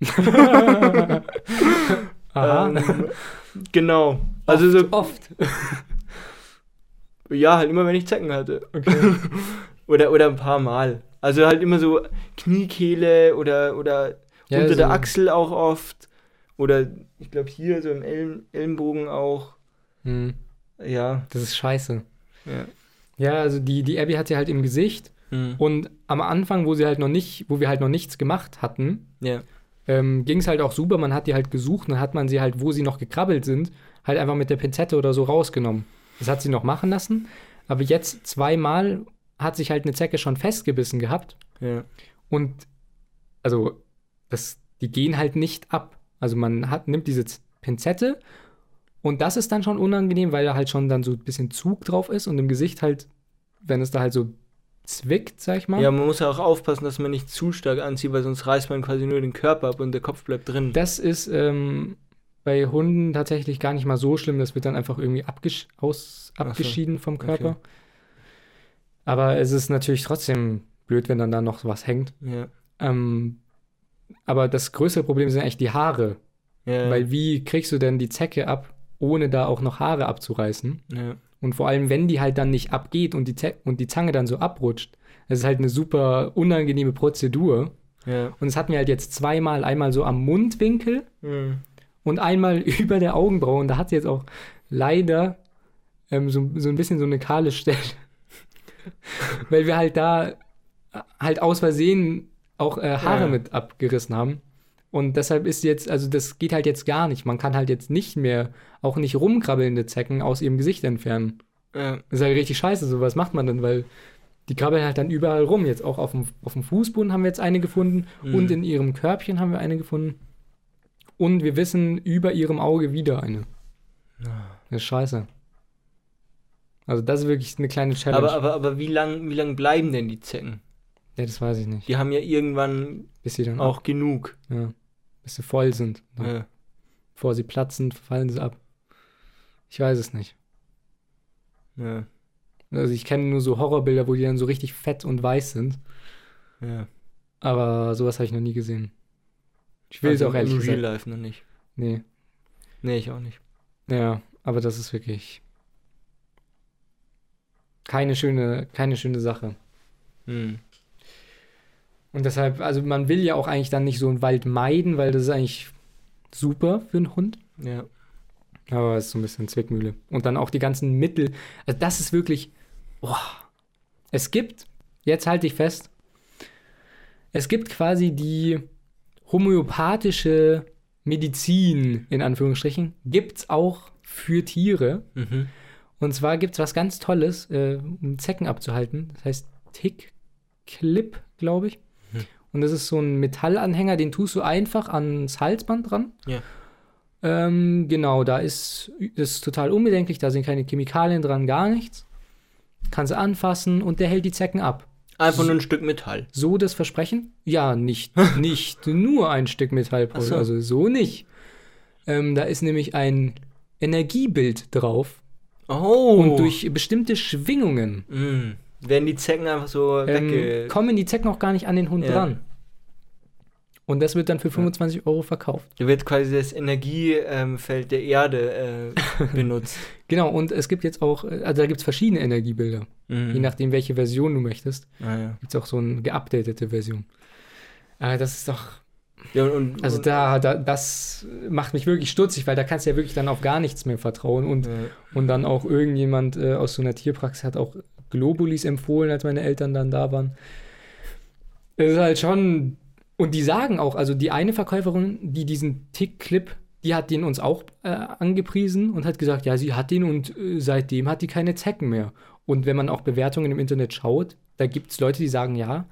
Aha. Ähm, genau. Also oft, so, oft. ja, halt immer, wenn ich Zecken hatte. Okay. Oder, oder ein paar Mal. Also halt immer so Kniekehle oder, oder Ja, unter so- der Achsel auch oft. Oder ich glaube hier so im Elm Ellenbogen auch. Hm, Ja. das ist scheiße. ja. Ja, also die, die Abby hat sie halt im Gesicht Mhm. und am Anfang, wo sie halt noch nicht, wo wir halt noch nichts gemacht hatten, Ja. Ähm, ging es halt auch super. Man hat die halt gesucht und dann hat man sie halt, wo sie noch gekrabbelt sind, halt einfach mit der Pinzette oder so rausgenommen. Das hat sie noch machen lassen. Aber jetzt zweimal hat sich halt eine Zecke schon festgebissen gehabt. Ja. Und also, das die gehen halt nicht ab. Also man hat, nimmt diese Pinzette und das ist dann schon unangenehm, weil da halt schon dann so ein bisschen Zug drauf ist und im Gesicht halt, wenn es da halt so zwickt, sag ich mal. Ja, man muss ja auch aufpassen, dass man nicht zu stark anzieht, weil sonst reißt man quasi nur den Körper ab und der Kopf bleibt drin. Das ist ähm, bei Hunden tatsächlich gar nicht mal so schlimm. Das wird dann einfach irgendwie abgesch aus so, abgeschieden vom Körper. okay. Aber es ist natürlich trotzdem blöd, wenn dann da noch was hängt. ja. Ähm, aber das größere Problem sind eigentlich die Haare. Ja. Weil wie kriegst du denn die Zecke ab, ohne da auch noch Haare abzureißen? ja. Und vor allem, wenn die halt dann nicht abgeht und die, und die Zange dann so abrutscht, das ist halt eine super unangenehme Prozedur. Ja. Und es hatten wir halt jetzt zweimal, einmal so am Mundwinkel Mhm. und einmal über der Augenbraue. Und da hat sie jetzt auch leider ähm, so, so ein bisschen so eine kahle Stelle. Weil wir halt da halt aus Versehen auch äh, Haare Ja. mit abgerissen haben. Und deshalb ist jetzt, also das geht halt jetzt gar nicht. Man kann halt jetzt nicht mehr auch nicht rumkrabbelnde Zecken aus ihrem Gesicht entfernen. Ja. Das ist halt richtig scheiße. So was macht man denn? Weil die krabbeln halt dann überall rum. Jetzt auch auf dem, auf dem Fußboden haben wir jetzt eine gefunden Mhm. und in ihrem Körbchen haben wir eine gefunden. Und wir wissen über ihrem Auge wieder eine. Das ist scheiße. Also das ist wirklich eine kleine Challenge. Aber, aber, aber wie lang, wie lang bleiben denn die Zecken? ja, das weiß ich nicht. Die haben ja irgendwann Bis sie dann auch genug. ja, bis sie voll sind. Ja. Bevor sie platzen, fallen sie ab. Ich weiß es nicht. Ja. Also ich kenne nur so Horrorbilder, wo die dann so richtig fett und weiß sind. Ja. Aber sowas habe ich noch nie gesehen. Ich will es Also auch ehrlich Im Real gesagt. Life noch nicht. Nee. Nee, ich auch nicht. Ja, aber das ist wirklich keine schöne, keine schöne Sache. Hm. Und deshalb, also man will ja auch eigentlich dann nicht so einen Wald meiden, weil das ist eigentlich super für einen Hund. Ja. Aber es ist so ein bisschen Zwickmühle. Und dann auch die ganzen Mittel. Also das ist wirklich. Boah. Es gibt, jetzt halte ich fest, es gibt quasi die homöopathische Medizin, in Anführungsstrichen, gibt es auch für Tiere. Mhm. Und zwar gibt es was ganz Tolles, äh, um Zecken abzuhalten. Das heißt Tick-Clip, glaube ich. Und das ist so ein Metallanhänger, den tust du einfach ans Halsband dran. Ja. Ähm, genau, da ist das ist total unbedenklich, da sind keine Chemikalien dran, gar nichts. Kannst du anfassen und der hält die Zecken ab. Einfach nur ein Stück Metall. So das Versprechen? Ja, nicht, nicht nur ein Stück Metall, so. also so nicht. Ähm, da ist nämlich ein Energiebild drauf Oh. und durch bestimmte Schwingungen Mhm. Werden die Zecken einfach so ähm, wegge... kommen die Zecken auch gar nicht an den Hund Ja. dran. Und das wird dann für 25 Euro verkauft. Da wird quasi das Energiefeld der Erde äh, benutzt. Genau, und es gibt jetzt auch, äh, also da gibt es verschiedene Energiebilder. Mhm. Je nachdem, welche Version du möchtest, Ah, ja. gibt es auch so eine geupdatete Version. Aber das ist doch, ja und, also und, da, da, das macht mich wirklich stutzig, weil da kannst du ja wirklich dann auf gar nichts mehr vertrauen. Und, Ja. und dann auch irgendjemand äh, aus so einer Tierpraxis hat auch Globulis empfohlen, als meine Eltern dann da waren. Es ist halt schon, und die sagen auch, also die eine Verkäuferin, die diesen Tick-Clip, die hat den uns auch äh, angepriesen und hat gesagt, ja, sie hat den und äh, seitdem hat die keine Zecken mehr. Und wenn man auch Bewertungen im Internet schaut, da gibt es Leute, die sagen, ja,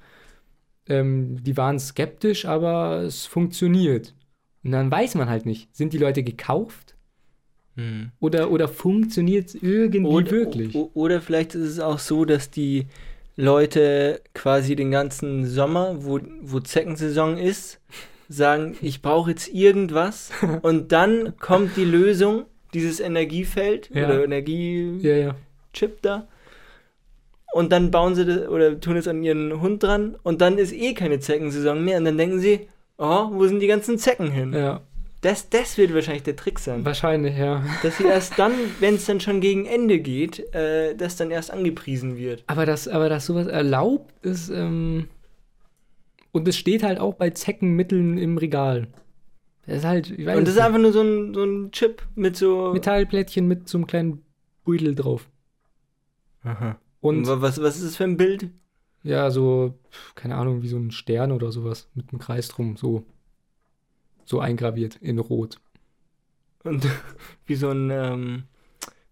ähm, die waren skeptisch, aber es funktioniert. Und dann weiß man halt nicht, sind die Leute gekauft Mhm. oder, oder funktioniert es irgendwie Oder, wirklich? oder vielleicht ist es auch so, dass die Leute quasi den ganzen Sommer, wo, wo Zeckensaison ist, sagen, ich brauche jetzt irgendwas und dann kommt die Lösung, dieses Energiefeld Ja. oder Energiechip Ja, ja. da und dann bauen sie das oder tun es an ihren Hund dran und dann ist eh keine Zeckensaison mehr und dann denken sie, oh, wo sind die ganzen Zecken hin? Ja, Das, das wird wahrscheinlich der Trick sein. wahrscheinlich, ja. Dass sie erst dann, wenn es dann schon gegen Ende geht, äh, das dann erst angepriesen wird. Aber dass, aber dass sowas erlaubt ist, ähm, und es steht halt auch bei Zeckenmitteln im Regal. Das ist halt, ich weiß Und das ist nicht, einfach nur so ein, so ein Chip mit so. Metallplättchen mit so einem kleinen Beutel drauf. Aha. Und Und wa- was, was ist das für ein Bild? ja, so, keine Ahnung, wie so ein Stern oder sowas mit einem Kreis drum, so, so eingraviert in Rot. Und wie so ein, ähm,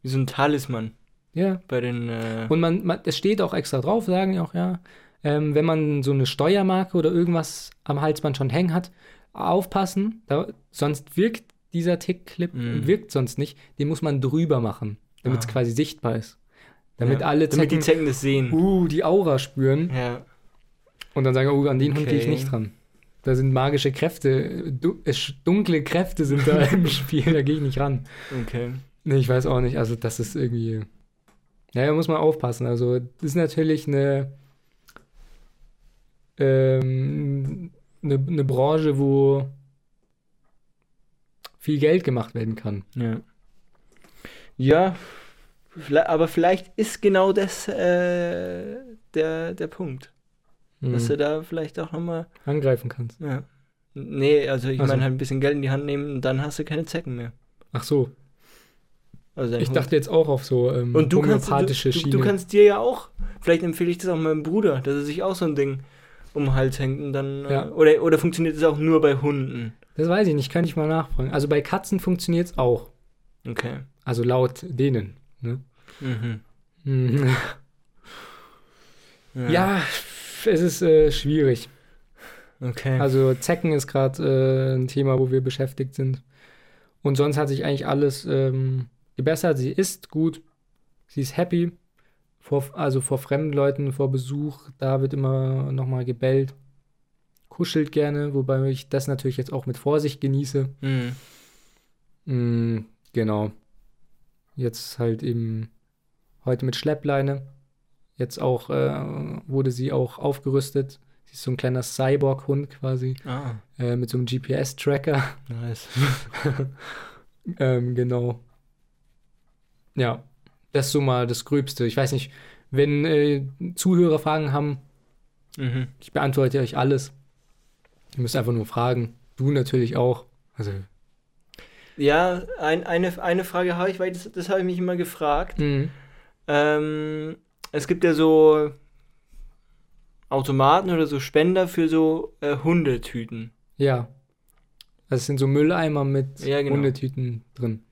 wie so ein Talisman Ja, bei den. Äh, Und man, man, es steht auch extra drauf, sagen die auch, ja, ähm, wenn man so eine Steuermarke oder irgendwas am Halsband schon hängen hat, aufpassen, da, sonst wirkt dieser Tick-Clip, Mhm. wirkt sonst nicht. Den muss man drüber machen, damit es Ah. quasi sichtbar ist. Damit ja. alle Damit die Zecken, Zecken das sehen. uh, die Aura spüren Ja. und dann sagen, oh, an den Hund gehe ich Okay. nicht dran. Da sind magische Kräfte, du, dunkle Kräfte sind da im Spiel, da gehe ich nicht ran. Okay. Nee, ich weiß auch nicht. Also, das ist irgendwie. Naja, muss man aufpassen. Also, das ist natürlich eine. Ähm, eine, eine Branche, wo viel Geld gemacht werden kann. Ja. Ja, aber vielleicht ist genau das äh, der, der Punkt. Dass du Mhm. da vielleicht auch nochmal. Angreifen kannst. Ja. Nee, also ich Ach so. meine halt ein bisschen Geld in die Hand nehmen und dann hast du keine Zecken mehr. Ach so. Also Ich Hund. dachte jetzt auch auf so ähm, und du kannst, du, homöopathische du, du kannst dir ja auch, vielleicht empfehle ich das auch meinem Bruder, dass er sich auch so ein Ding um den Hals hängt und dann. Ja. Äh, oder, oder funktioniert es auch nur bei Hunden? das weiß ich nicht, kann ich mal nachfragen. Also bei Katzen funktioniert es auch. Okay. Also laut denen. Ne? Mhm. Mhm. Ja, es ist äh, schwierig. Okay. Also Zecken ist gerade äh, ein Thema, wo wir beschäftigt sind. Und sonst hat sich eigentlich alles ähm, gebessert. Sie ist gut, sie ist happy. Vor, also vor fremden Leuten, vor Besuch, da wird immer nochmal gebellt. Kuschelt gerne, wobei ich das natürlich jetzt auch mit Vorsicht genieße. Mhm. Mm, genau. Jetzt halt eben heute mit Schleppleine. Jetzt auch äh, wurde sie auch aufgerüstet. Sie ist so ein kleiner Cyborg-Hund quasi Ah, äh, mit so einem GPS-Tracker. nice. ähm, genau. Ja, das ist so mal das Gröbste. Ich weiß nicht, wenn äh, Zuhörer Fragen haben, Mhm. ich beantworte euch alles. Ihr müsst einfach nur fragen. Du natürlich auch. Also, Ja, ein, eine, eine Frage habe ich, weil das, das habe ich mich immer gefragt. mm, Ähm, es gibt ja so Automaten oder so Spender für so äh, Hundetüten. ja. Also es sind so Mülleimer mit Ja, genau. Hundetüten drin.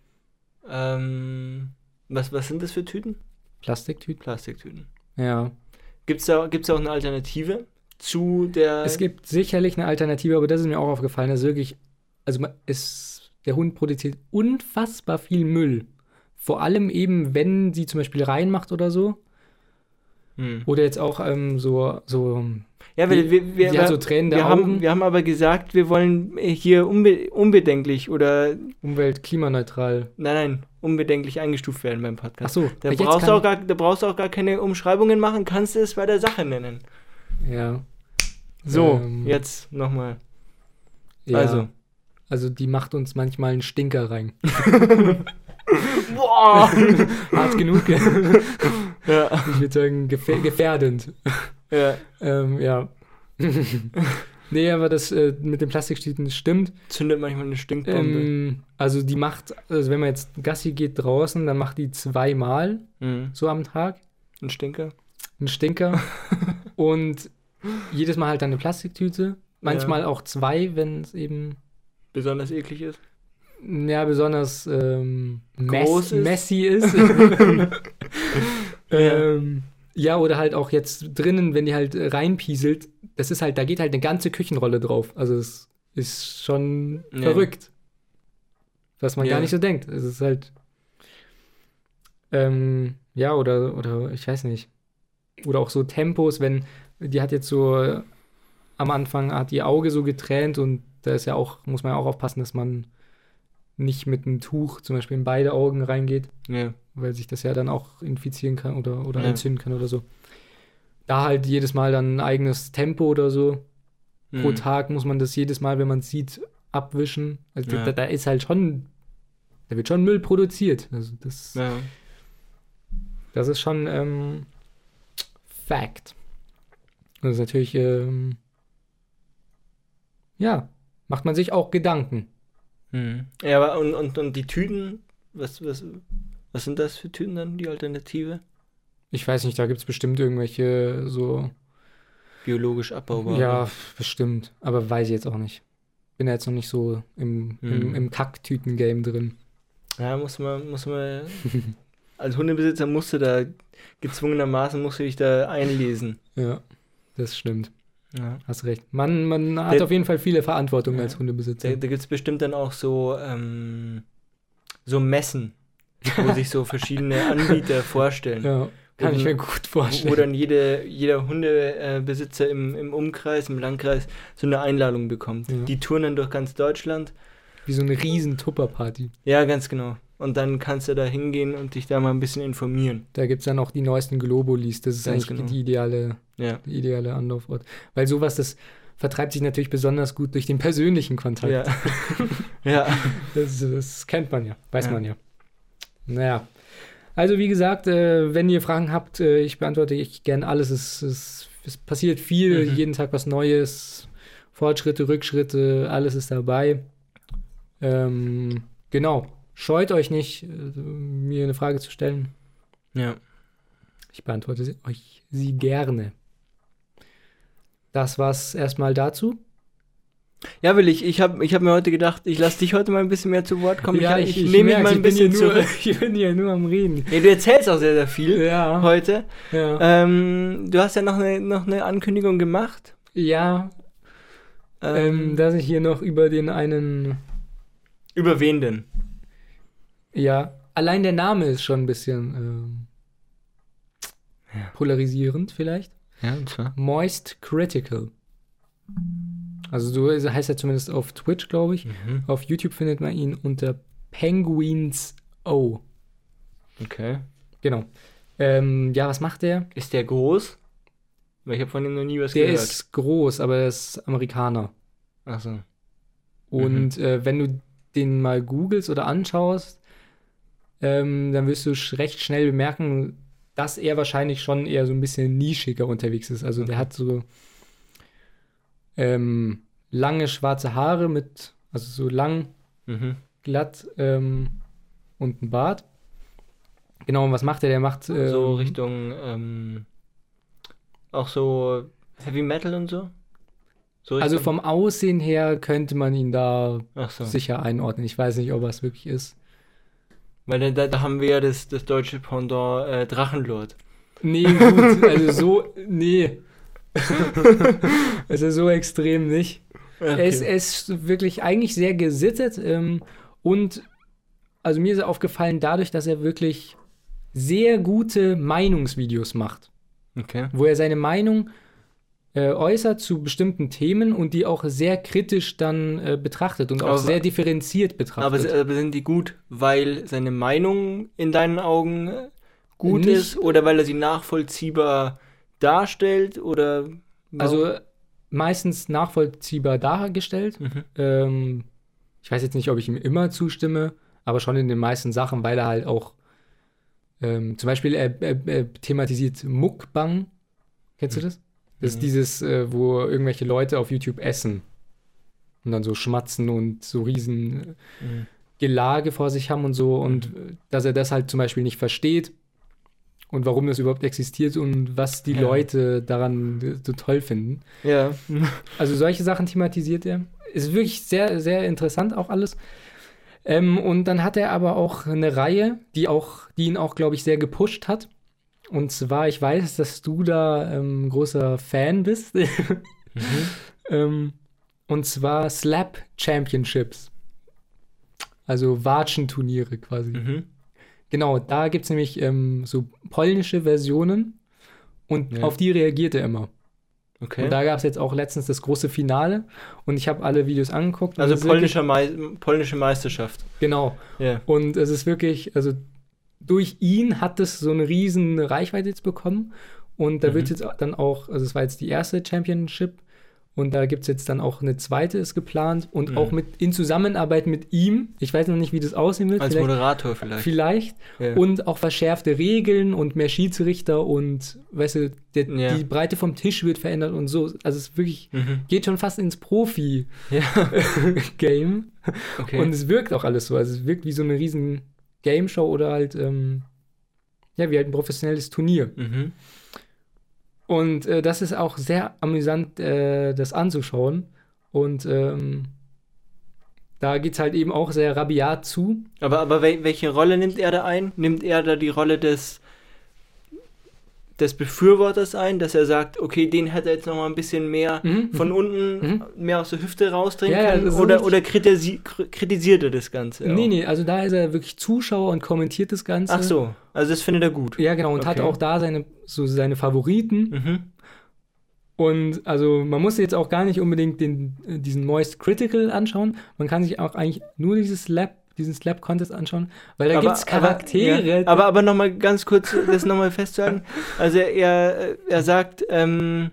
Ähm, was, was sind das für Tüten? Plastiktüten? Plastiktüten. Ja. Gibt es da, gibt's da auch eine Alternative zu der. Es gibt sicherlich eine Alternative, aber das ist mir auch aufgefallen. Das ist wirklich, also man- es, der Hund produziert unfassbar viel Müll. Vor allem eben, wenn sie zum Beispiel reinmacht oder so. Hm. Oder jetzt auch ähm, so, so Ja, wir, wir, wir, hat so tränende wir, Augen. haben, wir haben aber gesagt, wir wollen hier unbe unbedenklich oder. Umwelt, klimaneutral. Nein, nein, unbedenklich eingestuft werden beim Ach Podcast. so, Da brauchst, du auch gar, da brauchst du auch gar keine Umschreibungen machen, kannst du es bei der Sache nennen. Ja. So, Ähm, jetzt nochmal. ja. Also. Also die macht uns manchmal einen Stinker rein. Boah! Hart genug. ich ja, würde sagen, gefähr gefährdend. ja. Ähm, ja. nee, aber das äh, mit den Plastiktüten stimmt. Zündet manchmal eine Stinkbombe. Ähm, also die macht, also wenn man jetzt Gassi geht draußen, dann macht die zweimal Mhm. so am Tag Ein Stinker. einen Stinker. und jedes Mal halt dann eine Plastiktüte. Manchmal auch zwei, wenn es eben Besonders eklig ist. ja besonders ähm, mess ist. messy ist. ähm, ja, oder halt auch jetzt drinnen, wenn die halt äh, reinpieselt, das ist halt, da geht halt eine ganze Küchenrolle drauf. Also es ist schon Ja. verrückt. Was man Ja. gar nicht so denkt. Es ist halt. Ähm, ja, oder, oder ich weiß nicht. Oder auch so Tempos, wenn, die hat jetzt so äh, am Anfang hat ihr Auge so getränt und da ist ja auch, muss man ja auch aufpassen, dass man nicht mit einem Tuch zum Beispiel in beide Augen reingeht, Ja. weil sich das ja dann auch infizieren kann oder, oder Ja. entzünden kann oder so. Da halt jedes Mal dann ein eigenes Tempo oder so. Pro Mhm. Tag muss man das jedes Mal, wenn man es sieht, abwischen. Also Ja. da, da ist halt schon, da wird schon Müll produziert. Also das, das ist schon ähm, Fact. Und das ist natürlich, ähm, ja, macht man sich auch Gedanken. Mhm. Ja, aber und, und, und die Tüten, was, was, was sind das für Tüten dann, die Alternative? Ich weiß nicht, da gibt es bestimmt irgendwelche so, Biologisch abbaubar. ja, bestimmt, aber weiß ich jetzt auch nicht. Bin ja jetzt noch nicht so im, im, Mhm. im Kacktüten-Game drin. Ja, muss man, muss man, als Hundebesitzer musst du da, gezwungenermaßen musst du dich da einlesen. Ja, das stimmt. Ja. Hast recht. Man, man hat Der- auf jeden Fall viele Verantwortung Ja. als Hundebesitzer. Da, da gibt es bestimmt dann auch so, ähm, so Messen, wo sich so verschiedene Anbieter vorstellen. ja, kann Wo ich mir gut vorstellen. wo dann jede, jeder Hundebesitzer im, im Umkreis, im Landkreis so eine Einladung bekommt. Ja. Die touren dann durch ganz Deutschland. Wie so eine riesen Tupperparty. Ja, ganz genau. Und dann kannst du da hingehen und dich da mal ein bisschen informieren. Da gibt es dann auch die neuesten Globulis. Das ist Ganz eigentlich genau. die ideale, Ja. der ideale Anlaufort. Weil sowas, das vertreibt sich natürlich besonders gut durch den persönlichen Kontakt. Ja. ja. Das, das kennt man ja, weiß Ja. man ja. Naja. Also wie gesagt, äh, wenn ihr Fragen habt, äh, ich beantworte ich gern alles. Es, es, es passiert viel, Mhm. jeden Tag was Neues. Fortschritte, Rückschritte, alles ist dabei. Ähm, genau. Scheut euch nicht, äh, mir eine Frage zu stellen. Ja. Ich beantworte sie, euch sie gerne. Das war's erstmal dazu. Ja, will ich. Ich habe ich hab mir heute gedacht, ich lasse dich heute mal ein bisschen mehr zu Wort kommen. ja, ich, ich, nehme mich mal ein bisschen nur, zurück. Ich bin hier nur am Reden. Ja, du erzählst auch sehr, sehr viel Ja, heute. ja. Ähm, du hast ja noch eine, noch eine Ankündigung gemacht. ja ähm, dass ich hier noch über den einen, über wen denn? Ja, allein der Name ist schon ein bisschen ähm, Ja. polarisierend vielleicht. Ja, und zwar. Moist Critical. Also so heißt er zumindest auf Twitch, glaube ich. Mhm. Auf YouTube findet man ihn unter Penguins O. Okay. Genau. Ähm, ja, was macht der? Ist der groß? Weil ich habe von ihm noch nie was Der gehört. ist groß, aber er ist Amerikaner. Achso. Und äh, wenn du den mal googelst oder anschaust, ähm, dann wirst du recht schnell bemerken, dass er wahrscheinlich schon eher so ein bisschen nischiger unterwegs ist. Also der hat so ähm, lange schwarze Haare mit, also so lang, Mhm. glatt ähm, und ein Bart. Genau, und was macht er? Der macht ähm, So Richtung, ähm, auch so Heavy Metal und so? so Also vom Aussehen her könnte man ihn da so. sicher einordnen. Ich weiß nicht, ob er es wirklich ist. Weil da- da, haben wir ja das, das deutsche Pendant äh, Drachenlord. Nee, gut, also so, nee. also so extrem nicht. Er, ist, er ist wirklich eigentlich sehr gesittet ähm, und also mir ist er aufgefallen dadurch, dass er wirklich sehr gute Meinungsvideos macht, okay. wo er seine Meinung äh, äußert zu bestimmten Themen und die auch sehr kritisch dann äh, betrachtet und auch Aber- sehr differenziert betrachtet. Aber, aber sind die gut, weil seine Meinung in deinen Augen äh, gut Nicht- ist oder weil er sie nachvollziehbar darstellt oder also meistens nachvollziehbar dargestellt. Mhm. Ähm, ich weiß jetzt nicht, ob ich ihm immer zustimme, aber schon in den meisten Sachen, weil er halt auch ähm, zum Beispiel er, er, er thematisiert Mukbang. Kennst du das? Das ist Mhm. dieses, äh, wo irgendwelche Leute auf YouTube essen und dann so schmatzen und so riesen äh, Mhm. Gelage vor sich haben und so und äh, dass er das halt zum Beispiel nicht versteht und warum das überhaupt existiert und was die Ja. Leute daran äh, so toll finden. Ja. Also solche Sachen thematisiert er. Ist wirklich sehr, sehr interessant auch alles. Ähm, und dann hat er aber auch eine Reihe, die, auch, die ihn auch, glaube ich, sehr gepusht hat. Und zwar, ich weiß, dass du da ähm, großer Fan bist. ähm, und zwar Slap Championships. Also Watschenturniere quasi. Mhm. Genau, da gibt es nämlich ähm, so polnische Versionen und Ja. auf die reagiert er immer. Okay. Und da gab es jetzt auch letztens das große Finale und ich habe alle Videos angeguckt. also ist wirklich- Mei polnische Meisterschaft. Genau. Ja. Und es ist wirklich, also durch ihn hat es so eine riesen Reichweite jetzt bekommen. Und da Mhm. wird jetzt dann auch, also es war jetzt die erste Championship und da gibt es jetzt dann auch eine zweite, ist geplant und Mhm. auch mit in Zusammenarbeit mit ihm. Ich weiß noch nicht, wie das aussehen wird. Als vielleicht, Moderator vielleicht. vielleicht. Ja. Und auch verschärfte Regeln und mehr Schiedsrichter und, weißt du, der, Ja. die Breite vom Tisch wird verändert und so. Also es ist wirklich, Mhm. geht schon fast ins Profi-Game. Ja. Okay. Und es wirkt auch alles so. Also es wirkt wie so eine riesen Game-Show oder halt, ähm, ja, wie halt ein professionelles Turnier. mhm. Und äh, das ist auch sehr amüsant, äh, das anzuschauen. Und ähm, da geht es halt eben auch sehr rabiat zu. Aber, aber wel welche Rolle nimmt er da ein? Nimmt er da die Rolle des des Befürworters ein, dass er sagt, okay, den hätte er jetzt noch mal ein bisschen mehr Mhm, von mhm. unten Mhm. mehr aus der Hüfte rausdrehen Ja, können? oder oder kritisi kr- kritisiert er das Ganze? Nee, auch? nee, also da ist er wirklich Zuschauer und kommentiert das Ganze. Ach so, also das findet er gut. Ja, genau, und hat Okay. auch da seine, so seine Favoriten. Mhm. Und also man muss jetzt auch gar nicht unbedingt den, äh, diesen Moist Critical anschauen. Man kann sich auch eigentlich nur dieses Slap, diesen Slap-Contest anschauen, weil da gibt es Charaktere. Aber, ja, aber, aber nochmal ganz kurz, das nochmal festzuhalten. Also er, er sagt, ähm,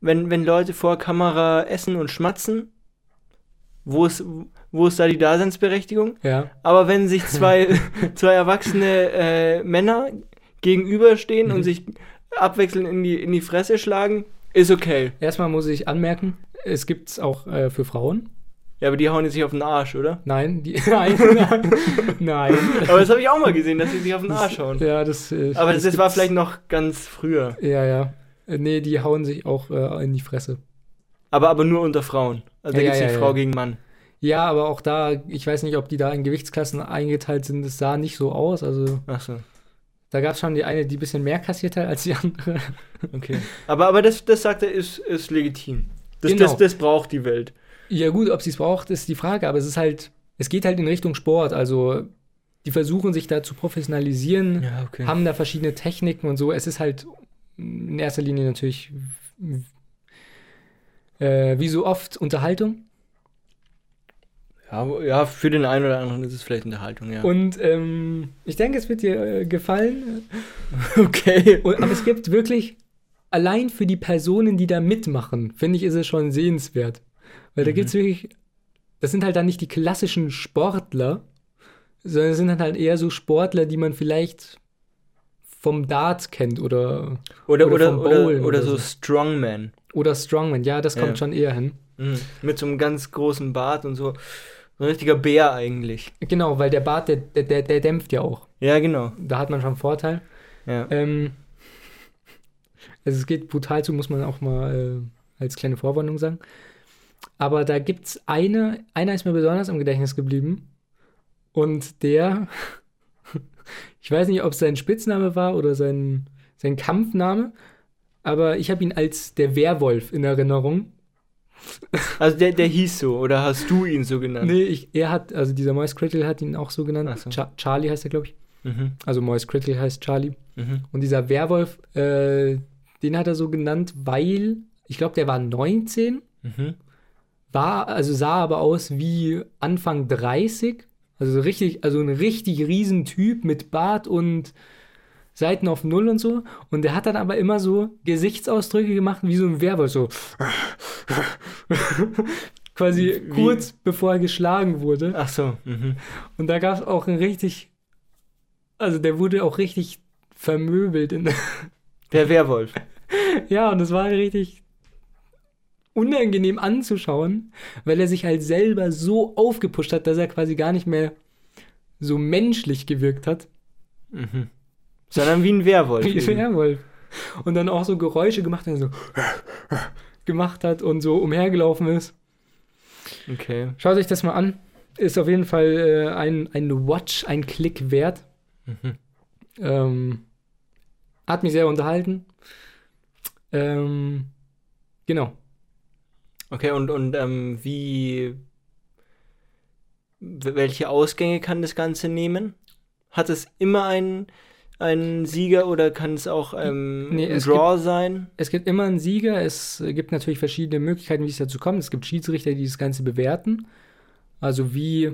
wenn, wenn Leute vor Kamera essen und schmatzen, wo ist, wo ist da die Daseinsberechtigung? ja. Aber wenn sich zwei, zwei erwachsene äh, Männer gegenüberstehen Mhm. und sich abwechselnd in die, in die Fresse schlagen, ist okay. Erstmal muss ich anmerken, es gibt es auch äh, für Frauen. Ja, aber die hauen jetzt sich auf den Arsch, oder? Nein, die, nein, nein, nein. Aber das habe ich auch mal gesehen, dass sie sich auf den Arsch hauen. Ja, das. Äh, Aber das, das war vielleicht noch ganz früher. Ja, ja. Äh, Nee, die hauen sich auch äh, in die Fresse. Aber, aber nur unter Frauen. Also da Ja, gibt es ja, nicht ja, Frau gegen Mann. Ja, aber auch da, ich weiß nicht, ob die da in Gewichtsklassen eingeteilt sind. Das sah nicht so aus. Also Ach so, da gab es schon die eine, die ein bisschen mehr kassiert hat als die andere. okay. aber aber das, das sagt er, ist, ist legitim. Das, Genau. das, das braucht die Welt. Ja, gut, ob sie es braucht, ist die Frage, aber es ist halt, es geht halt in Richtung Sport. Also, die versuchen sich da zu professionalisieren, Ja, okay. haben da verschiedene Techniken und so. Es ist halt in erster Linie natürlich, äh, wie so oft, Unterhaltung. Ja, ja, für den einen oder anderen ist es vielleicht Unterhaltung, ja. Und ähm, ich denke, es wird dir äh, gefallen. okay. Und, aber es gibt wirklich, allein für die Personen, die da mitmachen, finde ich, ist es schon sehenswert. Weil da Mhm. gibt es wirklich, das sind halt dann nicht die klassischen Sportler, sondern es sind dann halt eher so Sportler, die man vielleicht vom Dart kennt oder, Oder, Oder oder, vom oder, oder, oder so. Strongman. oder Strongman. Ja, das kommt Ja. schon eher hin. Mhm. Mit so einem ganz großen Bart und so. So ein richtiger Bär eigentlich. Genau, weil der Bart, der, der, der, der dämpft ja auch. Ja, genau. Da hat man schon einen Vorteil. Ja. Ähm, also es geht brutal zu, muss man auch mal äh, als kleine Vorwarnung sagen. Aber da gibt es eine, einer ist mir besonders im Gedächtnis geblieben. Und der, ich weiß nicht, ob es sein Spitzname war oder sein, sein Kampfname, aber ich habe ihn als der Werwolf in Erinnerung. Also der, der hieß so, oder hast du ihn so genannt? Nee, ich, er hat, also dieser Moist Critical hat ihn auch so genannt. So. Cha Charlie heißt er, glaube ich. Mhm. Also Moist Critical heißt Charlie. Mhm. Und dieser Werwolf, äh, den hat er so genannt, weil, ich glaube, der war 19, Mhm. War, also sah aber aus wie Anfang 30. Also so richtig, also ein richtig riesen Typ mit Bart und Seiten auf Null und so. Und der hat dann aber immer so Gesichtsausdrücke gemacht, wie so ein Werwolf, so. Quasi Wie- kurz bevor er geschlagen wurde. Ach so. Mhm. Und da gab es auch ein richtig, also der wurde auch richtig vermöbelt in Der Werwolf. Ja, und es war richtig unangenehm anzuschauen, weil er sich halt selber so aufgepusht hat, dass er quasi gar nicht mehr so menschlich gewirkt hat. Mhm. Sondern wie ein Werwolf. Wie ein. Werwolf. Und dann auch so Geräusche gemacht hat, so gemacht hat und so umhergelaufen ist. Okay. Schaut euch das mal an. Ist auf jeden Fall äh, ein, ein Watch, ein Klick wert. Mhm. Ähm, hat mich sehr unterhalten. Ähm, genau. Okay, und, und ähm, wie. Welche Ausgänge kann das Ganze nehmen? Hat es immer einen, einen Sieger oder kann es auch ähm, Nee, ein Draw sein? Es gibt immer einen Sieger. Es gibt natürlich verschiedene Möglichkeiten, wie es dazu kommt. Es gibt Schiedsrichter, die das Ganze bewerten. Also wie,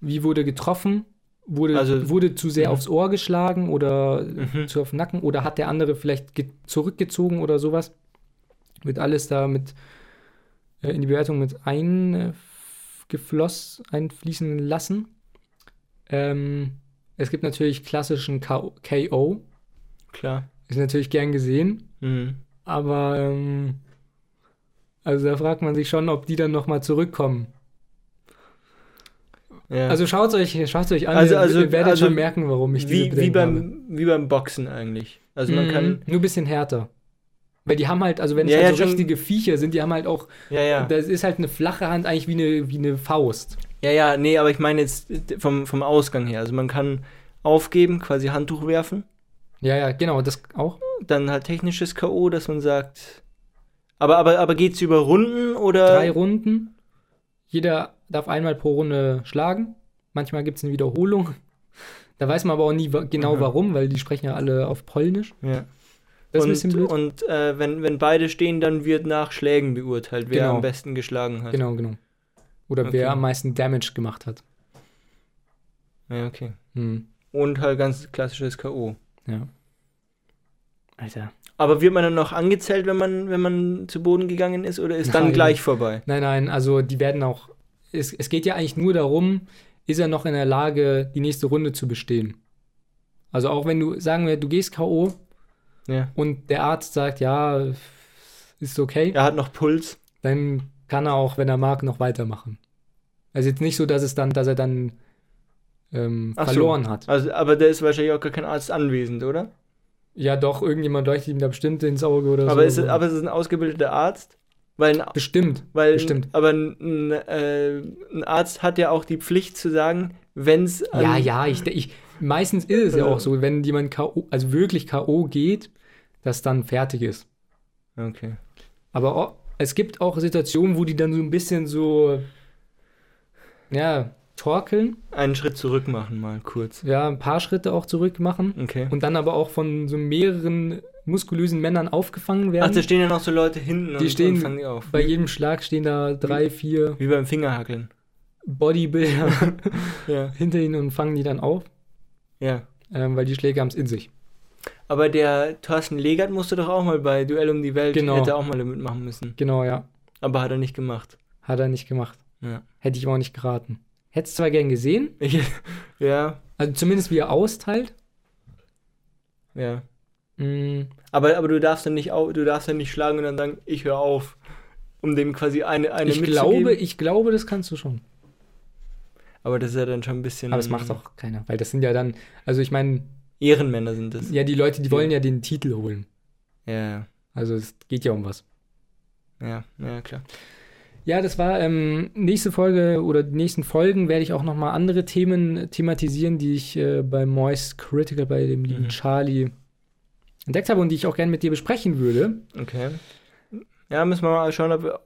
wie wurde getroffen? Wurde, Also- wurde zu sehr Mhm. aufs Ohr geschlagen oder Mhm. zu auf den Nacken? Oder hat der andere vielleicht ge zurückgezogen oder sowas? Wird alles da mit in die Bewertung mit eingefloss, einfließen lassen. Ähm, es gibt natürlich klassischen KO. Klar. Ist natürlich gern gesehen. Mhm. Aber ähm, also da fragt man sich schon, ob die dann nochmal zurückkommen. Ja. Also schaut euch, schaut euch an, Also- ihr, also- ihr werdet also schon merken, warum ich diese wie, wie, Bedenken habe. beim, wie beim Boxen eigentlich. Also man Mhm, kann. nur ein bisschen härter. Weil die haben halt, also wenn es Ja, halt ja, so richtige Viecher sind, die haben halt auch, Ja, ja. das ist halt eine flache Hand eigentlich wie eine, wie eine Faust. Ja, ja, nee, aber ich meine jetzt vom, vom Ausgang her. Also man kann aufgeben, quasi Handtuch werfen. Ja, ja, genau, das auch. Dann halt technisches K.O., dass man sagt. Aber, aber, aber geht's über Runden oder? Drei Runden. Jeder darf einmal pro Runde schlagen. Manchmal gibt es eine Wiederholung. Da weiß man aber auch nie genau Aha. warum, weil die sprechen ja alle auf Polnisch. Ja. Das ist und ein bisschen blöd. und äh, wenn, wenn beide stehen, dann wird nach Schlägen beurteilt, wer Genau. am besten geschlagen hat. Genau, genau. Oder Okay. wer am meisten Damage gemacht hat. Ja, okay. Hm. Und halt ganz klassisches K.O. Ja. Alter. Aber wird man dann noch angezählt, wenn man, wenn man zu Boden gegangen ist, oder ist dann Nein. gleich vorbei? Nein, nein, also die werden auch. Es, es geht ja eigentlich nur darum, ist er noch in der Lage, die nächste Runde zu bestehen. Also auch wenn du, sagen wir, du gehst K.O. Ja. und der Arzt sagt, ja, ist okay, Er hat noch Puls. dann kann er auch, wenn er mag, noch weitermachen. Also jetzt nicht so, dass es dann, dass er dann ähm, Ach so. verloren hat. Also, aber da ist wahrscheinlich auch gar kein Arzt anwesend, oder? Ja, doch, irgendjemand leuchtet ihm da bestimmt ins Auge oder Aber, so. ist, es- aber es ist ein ausgebildeter Arzt? Weil ein, bestimmt. weil, bestimmt. aber ein, ein, äh, ein Arzt hat ja auch die Pflicht zu sagen, wenn es. Ja, ja, ich, ich, meistens ist es ja auch so, wenn jemand K.O., also wirklich K.O. geht, dass dann fertig ist. Okay. Aber auch, es gibt auch Situationen, wo die dann so ein bisschen so, ja, torkeln, Einen Schritt zurück machen, mal kurz. ja, ein paar Schritte auch zurück machen Okay. und dann aber auch von so mehreren muskulösen Männern aufgefangen Ach, werden. da stehen ja noch so Leute hinten Die und, stehen und fangen die auf. Bei jedem Schlag stehen da drei, vier Wie beim Fingerhackeln. Bodybuilder Ja. hinter ihnen und fangen die dann auf, Ja. ähm, weil die Schläge haben es in sich. Aber der Thorsten Legert musste doch auch mal bei Duell um die Welt, Genau. hätte auch mal mitmachen müssen. Genau, ja. Aber hat er nicht gemacht. Hat er nicht gemacht. Ja. Hätte ich ihm auch nicht geraten. Hättest zwar gern gesehen, Ich, ja, also zumindest wie er austeilt. ja. Mm, Aber, aber du darfst dann nicht du darfst dann nicht schlagen und dann sagen, ich höre auf. Um dem quasi eine, eine ich mitzugeben. glaube, ich glaube, das kannst du schon. Aber das ist ja dann schon ein bisschen. Aber das macht auch keiner, weil das sind ja dann, also ich meine, Ehrenmänner sind das. ja, die Leute, die wollen ja den Titel holen. Ja, Also es geht ja um was. ja, ja, klar. Ja, das war ähm, nächste Folge oder die nächsten Folgen werde ich auch nochmal andere Themen thematisieren, die ich äh, bei Moist Critical, bei dem lieben Mhm. Charlie entdeckt habe und die ich auch gerne mit dir besprechen würde. Okay. Ja, müssen wir mal schauen, ob wir,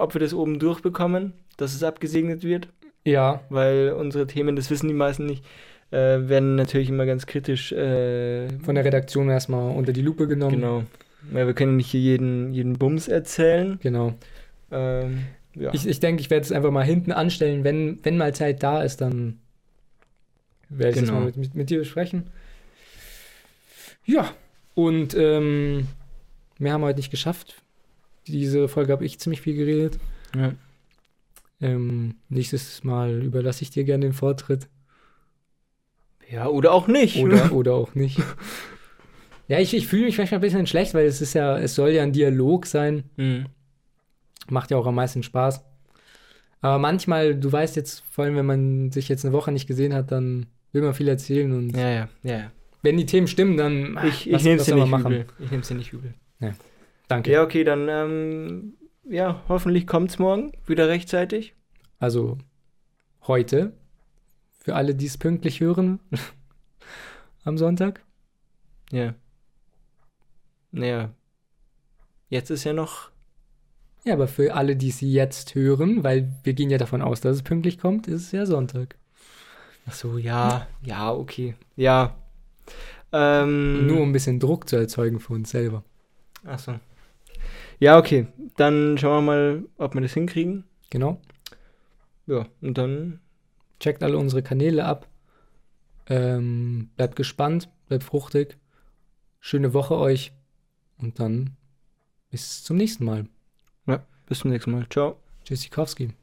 ob wir das oben durchbekommen, dass es abgesegnet wird. Ja, Weil unsere Themen, das wissen die meisten nicht, äh, werden natürlich immer ganz kritisch. Äh, von der Redaktion erstmal unter die Lupe genommen. Genau. Ja, wir können nicht hier jeden, jeden Bums erzählen. Genau. Ähm, ja. Ich, ich denke, ich werde es einfach mal hinten anstellen. Wenn, wenn mal Zeit da ist, dann werde ich Genau. mal mit, mit, mit dir besprechen. Ja, und ähm, mehr haben wir heute nicht geschafft. Diese Folge habe ich ziemlich viel geredet. ja. Ähm, nächstes Mal überlasse ich dir gerne den Vortritt. ja, oder auch nicht. Oder, oder auch nicht. Ja, ich, ich fühle mich manchmal ein bisschen schlecht, weil es ist ja, es soll ja ein Dialog sein. Mhm. Macht ja auch am meisten Spaß. Aber manchmal, du weißt jetzt, vor allem wenn man sich jetzt eine Woche nicht gesehen hat, dann will man viel erzählen und Ja, ja, ja. ja. wenn die Themen stimmen, dann ach, Ich, ich was- nehme es dir nicht man übel. Ich nehme es dir nicht übel. Danke. Ja, okay, dann, ähm, ja, hoffentlich kommt es morgen wieder rechtzeitig. Also heute, für alle, die es pünktlich hören, am Sonntag. Ja. Naja. Jetzt ist ja noch. Ja, aber für alle, die es jetzt hören, weil wir gehen ja davon aus, dass es pünktlich kommt, ist es ja Sonntag. Ach so, ja. Ja, okay. Ja. Ähm, Nur um ein bisschen Druck zu erzeugen für uns selber. Ach so. Ja, okay. Dann schauen wir mal, ob wir das hinkriegen. Genau. Ja, und dann. Checkt alle unsere Kanäle ab. Ähm, bleibt gespannt, bleibt fruchtig. Schöne Woche euch. Und dann bis zum nächsten Mal. Bis zum nächsten Mal. Ciao. Tschüssikowski.